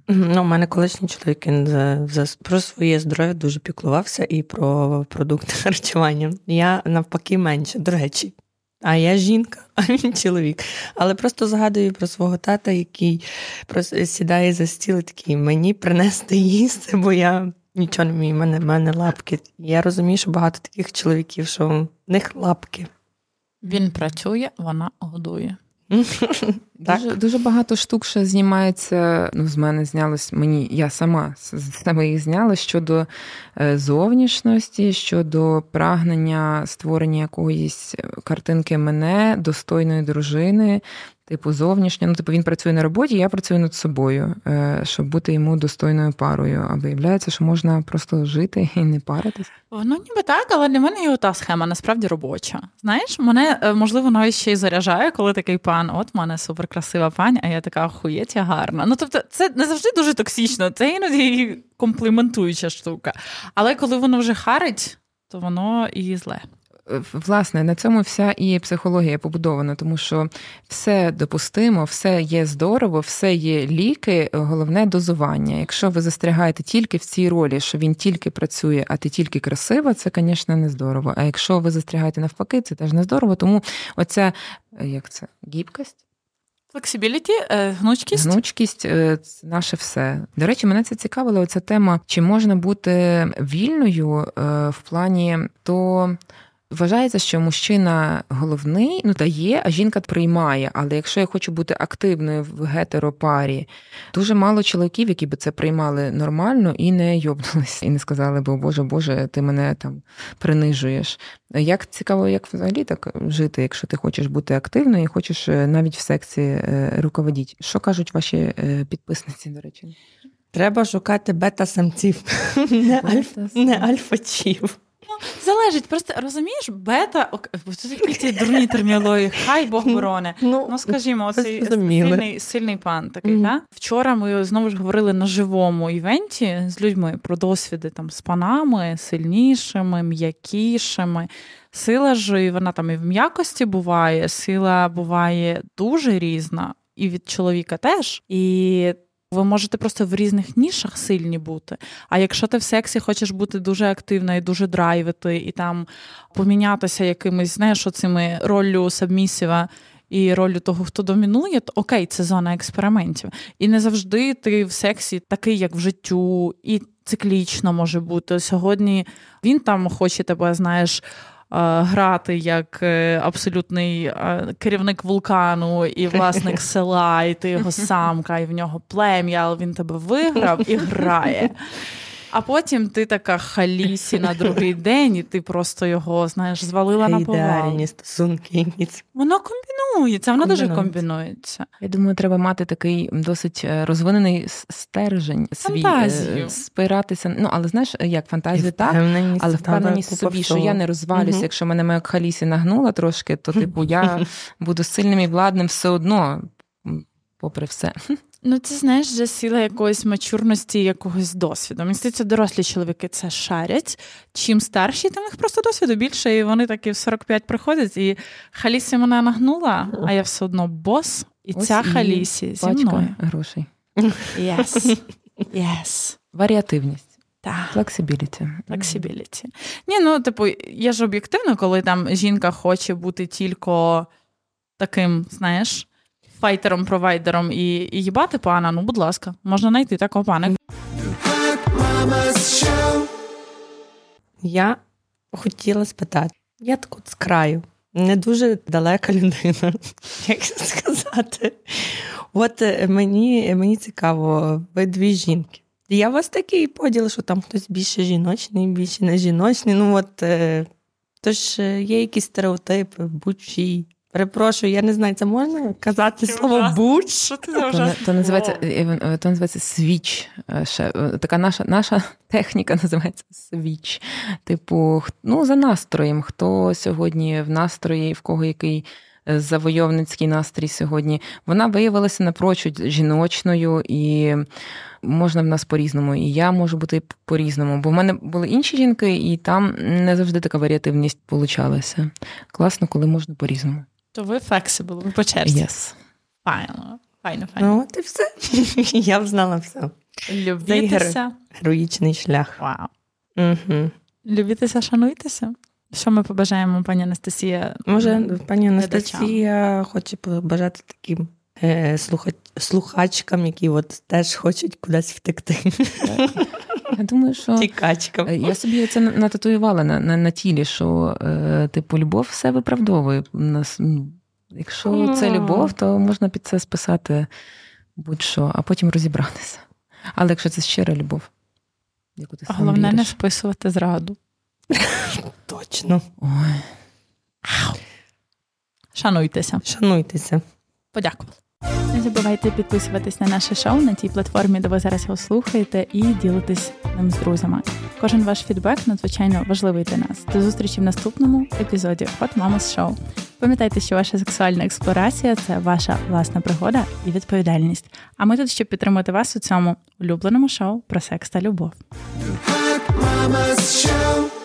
Ну, у мене колишній чоловік він за, за про своє здоров'я дуже піклувався і про продукти харчування. Я навпаки менше, до речі. А я жінка, а він чоловік. Але просто згадую про свого тата, який просто сідає за стіл і такий мені принести їсти, бо я нічого не вмію, в мене, в мене лапки. Я розумію, що багато таких чоловіків, що в них лапки.
Він працює, вона годує.
Так.
Дуже, дуже багато штук ще знімається. Ну, з мене знялось мені, я сама з себе їх зняла щодо е, зовнішності, щодо прагнення створення якоїсь картинки мене, достойної дружини. Типу, зовнішньо, ну, типу, він працює на роботі, я працюю над собою, е, щоб бути йому достойною парою. А виявляється, що можна просто жити і не паритись.
Ну, ніби так, але для мене і ота схема насправді робоча. Знаєш, мене е, можливо навіть ще й заряджає, коли такий пан, от в мене суперкрасива пані, а я така охуєть, гарна. Ну тобто, це не завжди дуже токсично, це іноді компліментуюча штука. Але коли воно вже харить, то воно і зле.
Власне, на цьому вся і психологія побудована, тому що все допустимо, все є здорово, все є ліки, головне дозування. Якщо ви застрягаєте тільки в цій ролі, що він тільки працює, а ти тільки красива, це, звісно, не здорово. А якщо ви застрягаєте навпаки, це теж не здорово. Тому оця е, як це гібкость,
Флексибіліті, е, гнучкість.
гнучкість е, це наше все. До речі, мене це цікавила оця тема, чи можна бути вільною в плані то. Вважається, що мужчина головний ну дає, а жінка приймає. Але якщо я хочу бути активною в гетеропарі, дуже мало чоловіків, які би це приймали нормально і не йобнулись, і не сказали би, Боже, Боже, ти мене там принижуєш. Як цікаво, як взагалі так жити, якщо ти хочеш бути активною і хочеш е, навіть в сексі е, руководити? Що кажуть ваші е, підписниці, до речі?
Треба шукати бета-самців, не альфачів.
Залежить, просто розумієш, бета, це такі ці дурні термінології, хай Бог борони. Ну, скажімо, цей сильний, сильний пан такий. Mm-hmm. Да? Вчора ми знову ж говорили на живому івенті з людьми про досвіди там з панами, сильнішими, м'якішими. Сила ж вона там і в м'якості буває, сила буває дуже різна, і від чоловіка теж. І ви можете просто в різних нішах сильні бути. А якщо ти в сексі хочеш бути дуже активною, дуже драйвити, і там помінятися якимись, знаєш, оцими роллю сабмісіва і ролью того, хто домінує, то окей, це зона експериментів. І не завжди ти в сексі такий, як в життю, і циклічно може бути. Сьогодні він там хоче тебе, знаєш грати як е, абсолютний керівник вулкану і власник села, і ти його самка, і в нього плем'я, але він тебе виграв і грає. А потім ти така халісі на другий день, і ти просто його знаєш, звалила на повал.
стосунки.
Воно комбінується, воно дуже комбінується.
Я думаю, треба мати такий досить е, розвинений стержень свій Фантазію. Е, спиратися. Ну, але знаєш, як фантазію так, але впевненість собі, що я не розвалюся. Угу. Якщо мене моя халісі нагнула трошки, то типу я буду сильним і владним все одно, попри все.
Ну, це знаєш, вже сила якоїсь мачурності, якогось досвіду. Мені здається, дорослі чоловіки це шарять. Чим старші, тим їх просто досвіду більше, і вони такі в 45 приходять, і Халісі мене нагнула, а я все одно бос, і Ось ця і Халісі зі мною.
грошей.
Yes. Yes.
Варіативність. Флексибіліті.
Флексибіліті. Ні, ну, типу, я ж об'єктивно, коли там жінка хоче бути тільки таким, знаєш файтером-провайдером і і їбати пана, ну, будь ласка, можна знайти такого пана.
Я хотіла спитати, я так от з краю, не дуже далека людина, як сказати. От е, мені мені цікаво, ви дві жінки. Я у вас такий поділ, що там хтось більше жіночний, більше не жіночний. Ну от, е, тож е, є якісь стереотипи, будь-чий. Перепрошую, я не знаю, це можна казати слово butch?
Що ти за
то, то називається е, е, то називається switch. Е, ще така наша наша техніка називається switch. Типу, ну за настроєм. Хто сьогодні в настрої, в кого який завойовницький настрій сьогодні? Вона виявилася напрочуд жіночною і. Можна в нас по-різному, і я можу бути по-різному. Бо в мене були інші жінки, і там не завжди така варіативність получалася. Класно, коли можна по-різному.
То ви flexible, ви по черзі.
Yes.
Файно, файно, файно.
Ну, от і все. Я б знала все.
Любітеся.
Героїчний шлях.
Вау.
Угу.
Любітеся, шануйтеся. Що ми побажаємо, пані Анастасія?
Може, пані Анастасія хоче побажати таким е, слухач, слухачкам, які от теж хочуть кудись втекти.
Я думаю, що
Тікачкам.
Е, я собі це нататуювала на на, на тілі, що е, типу любов все виправдовує. Нас, Якщо це любов, то можна під це списати будь-що, а потім розібратися. Але якщо це щира любов, яку ти сам
головне
віриш.
не списувати зраду.
Точно.
Ой.
Шануйтеся.
Шануйтеся.
Подякували. Не забувайте підписуватись на наше шоу на тій платформі, де ви зараз його слухаєте, і ділитись ним з друзями. Кожен ваш фідбек надзвичайно важливий для нас. До зустрічі в наступному епізоді Hot Mamas Show. Пам'ятайте, що ваша сексуальна експлорація це ваша власна пригода і відповідальність. А ми тут, щоб підтримати вас у цьому улюбленому шоу про секс та любов.
Hot Mamas Show.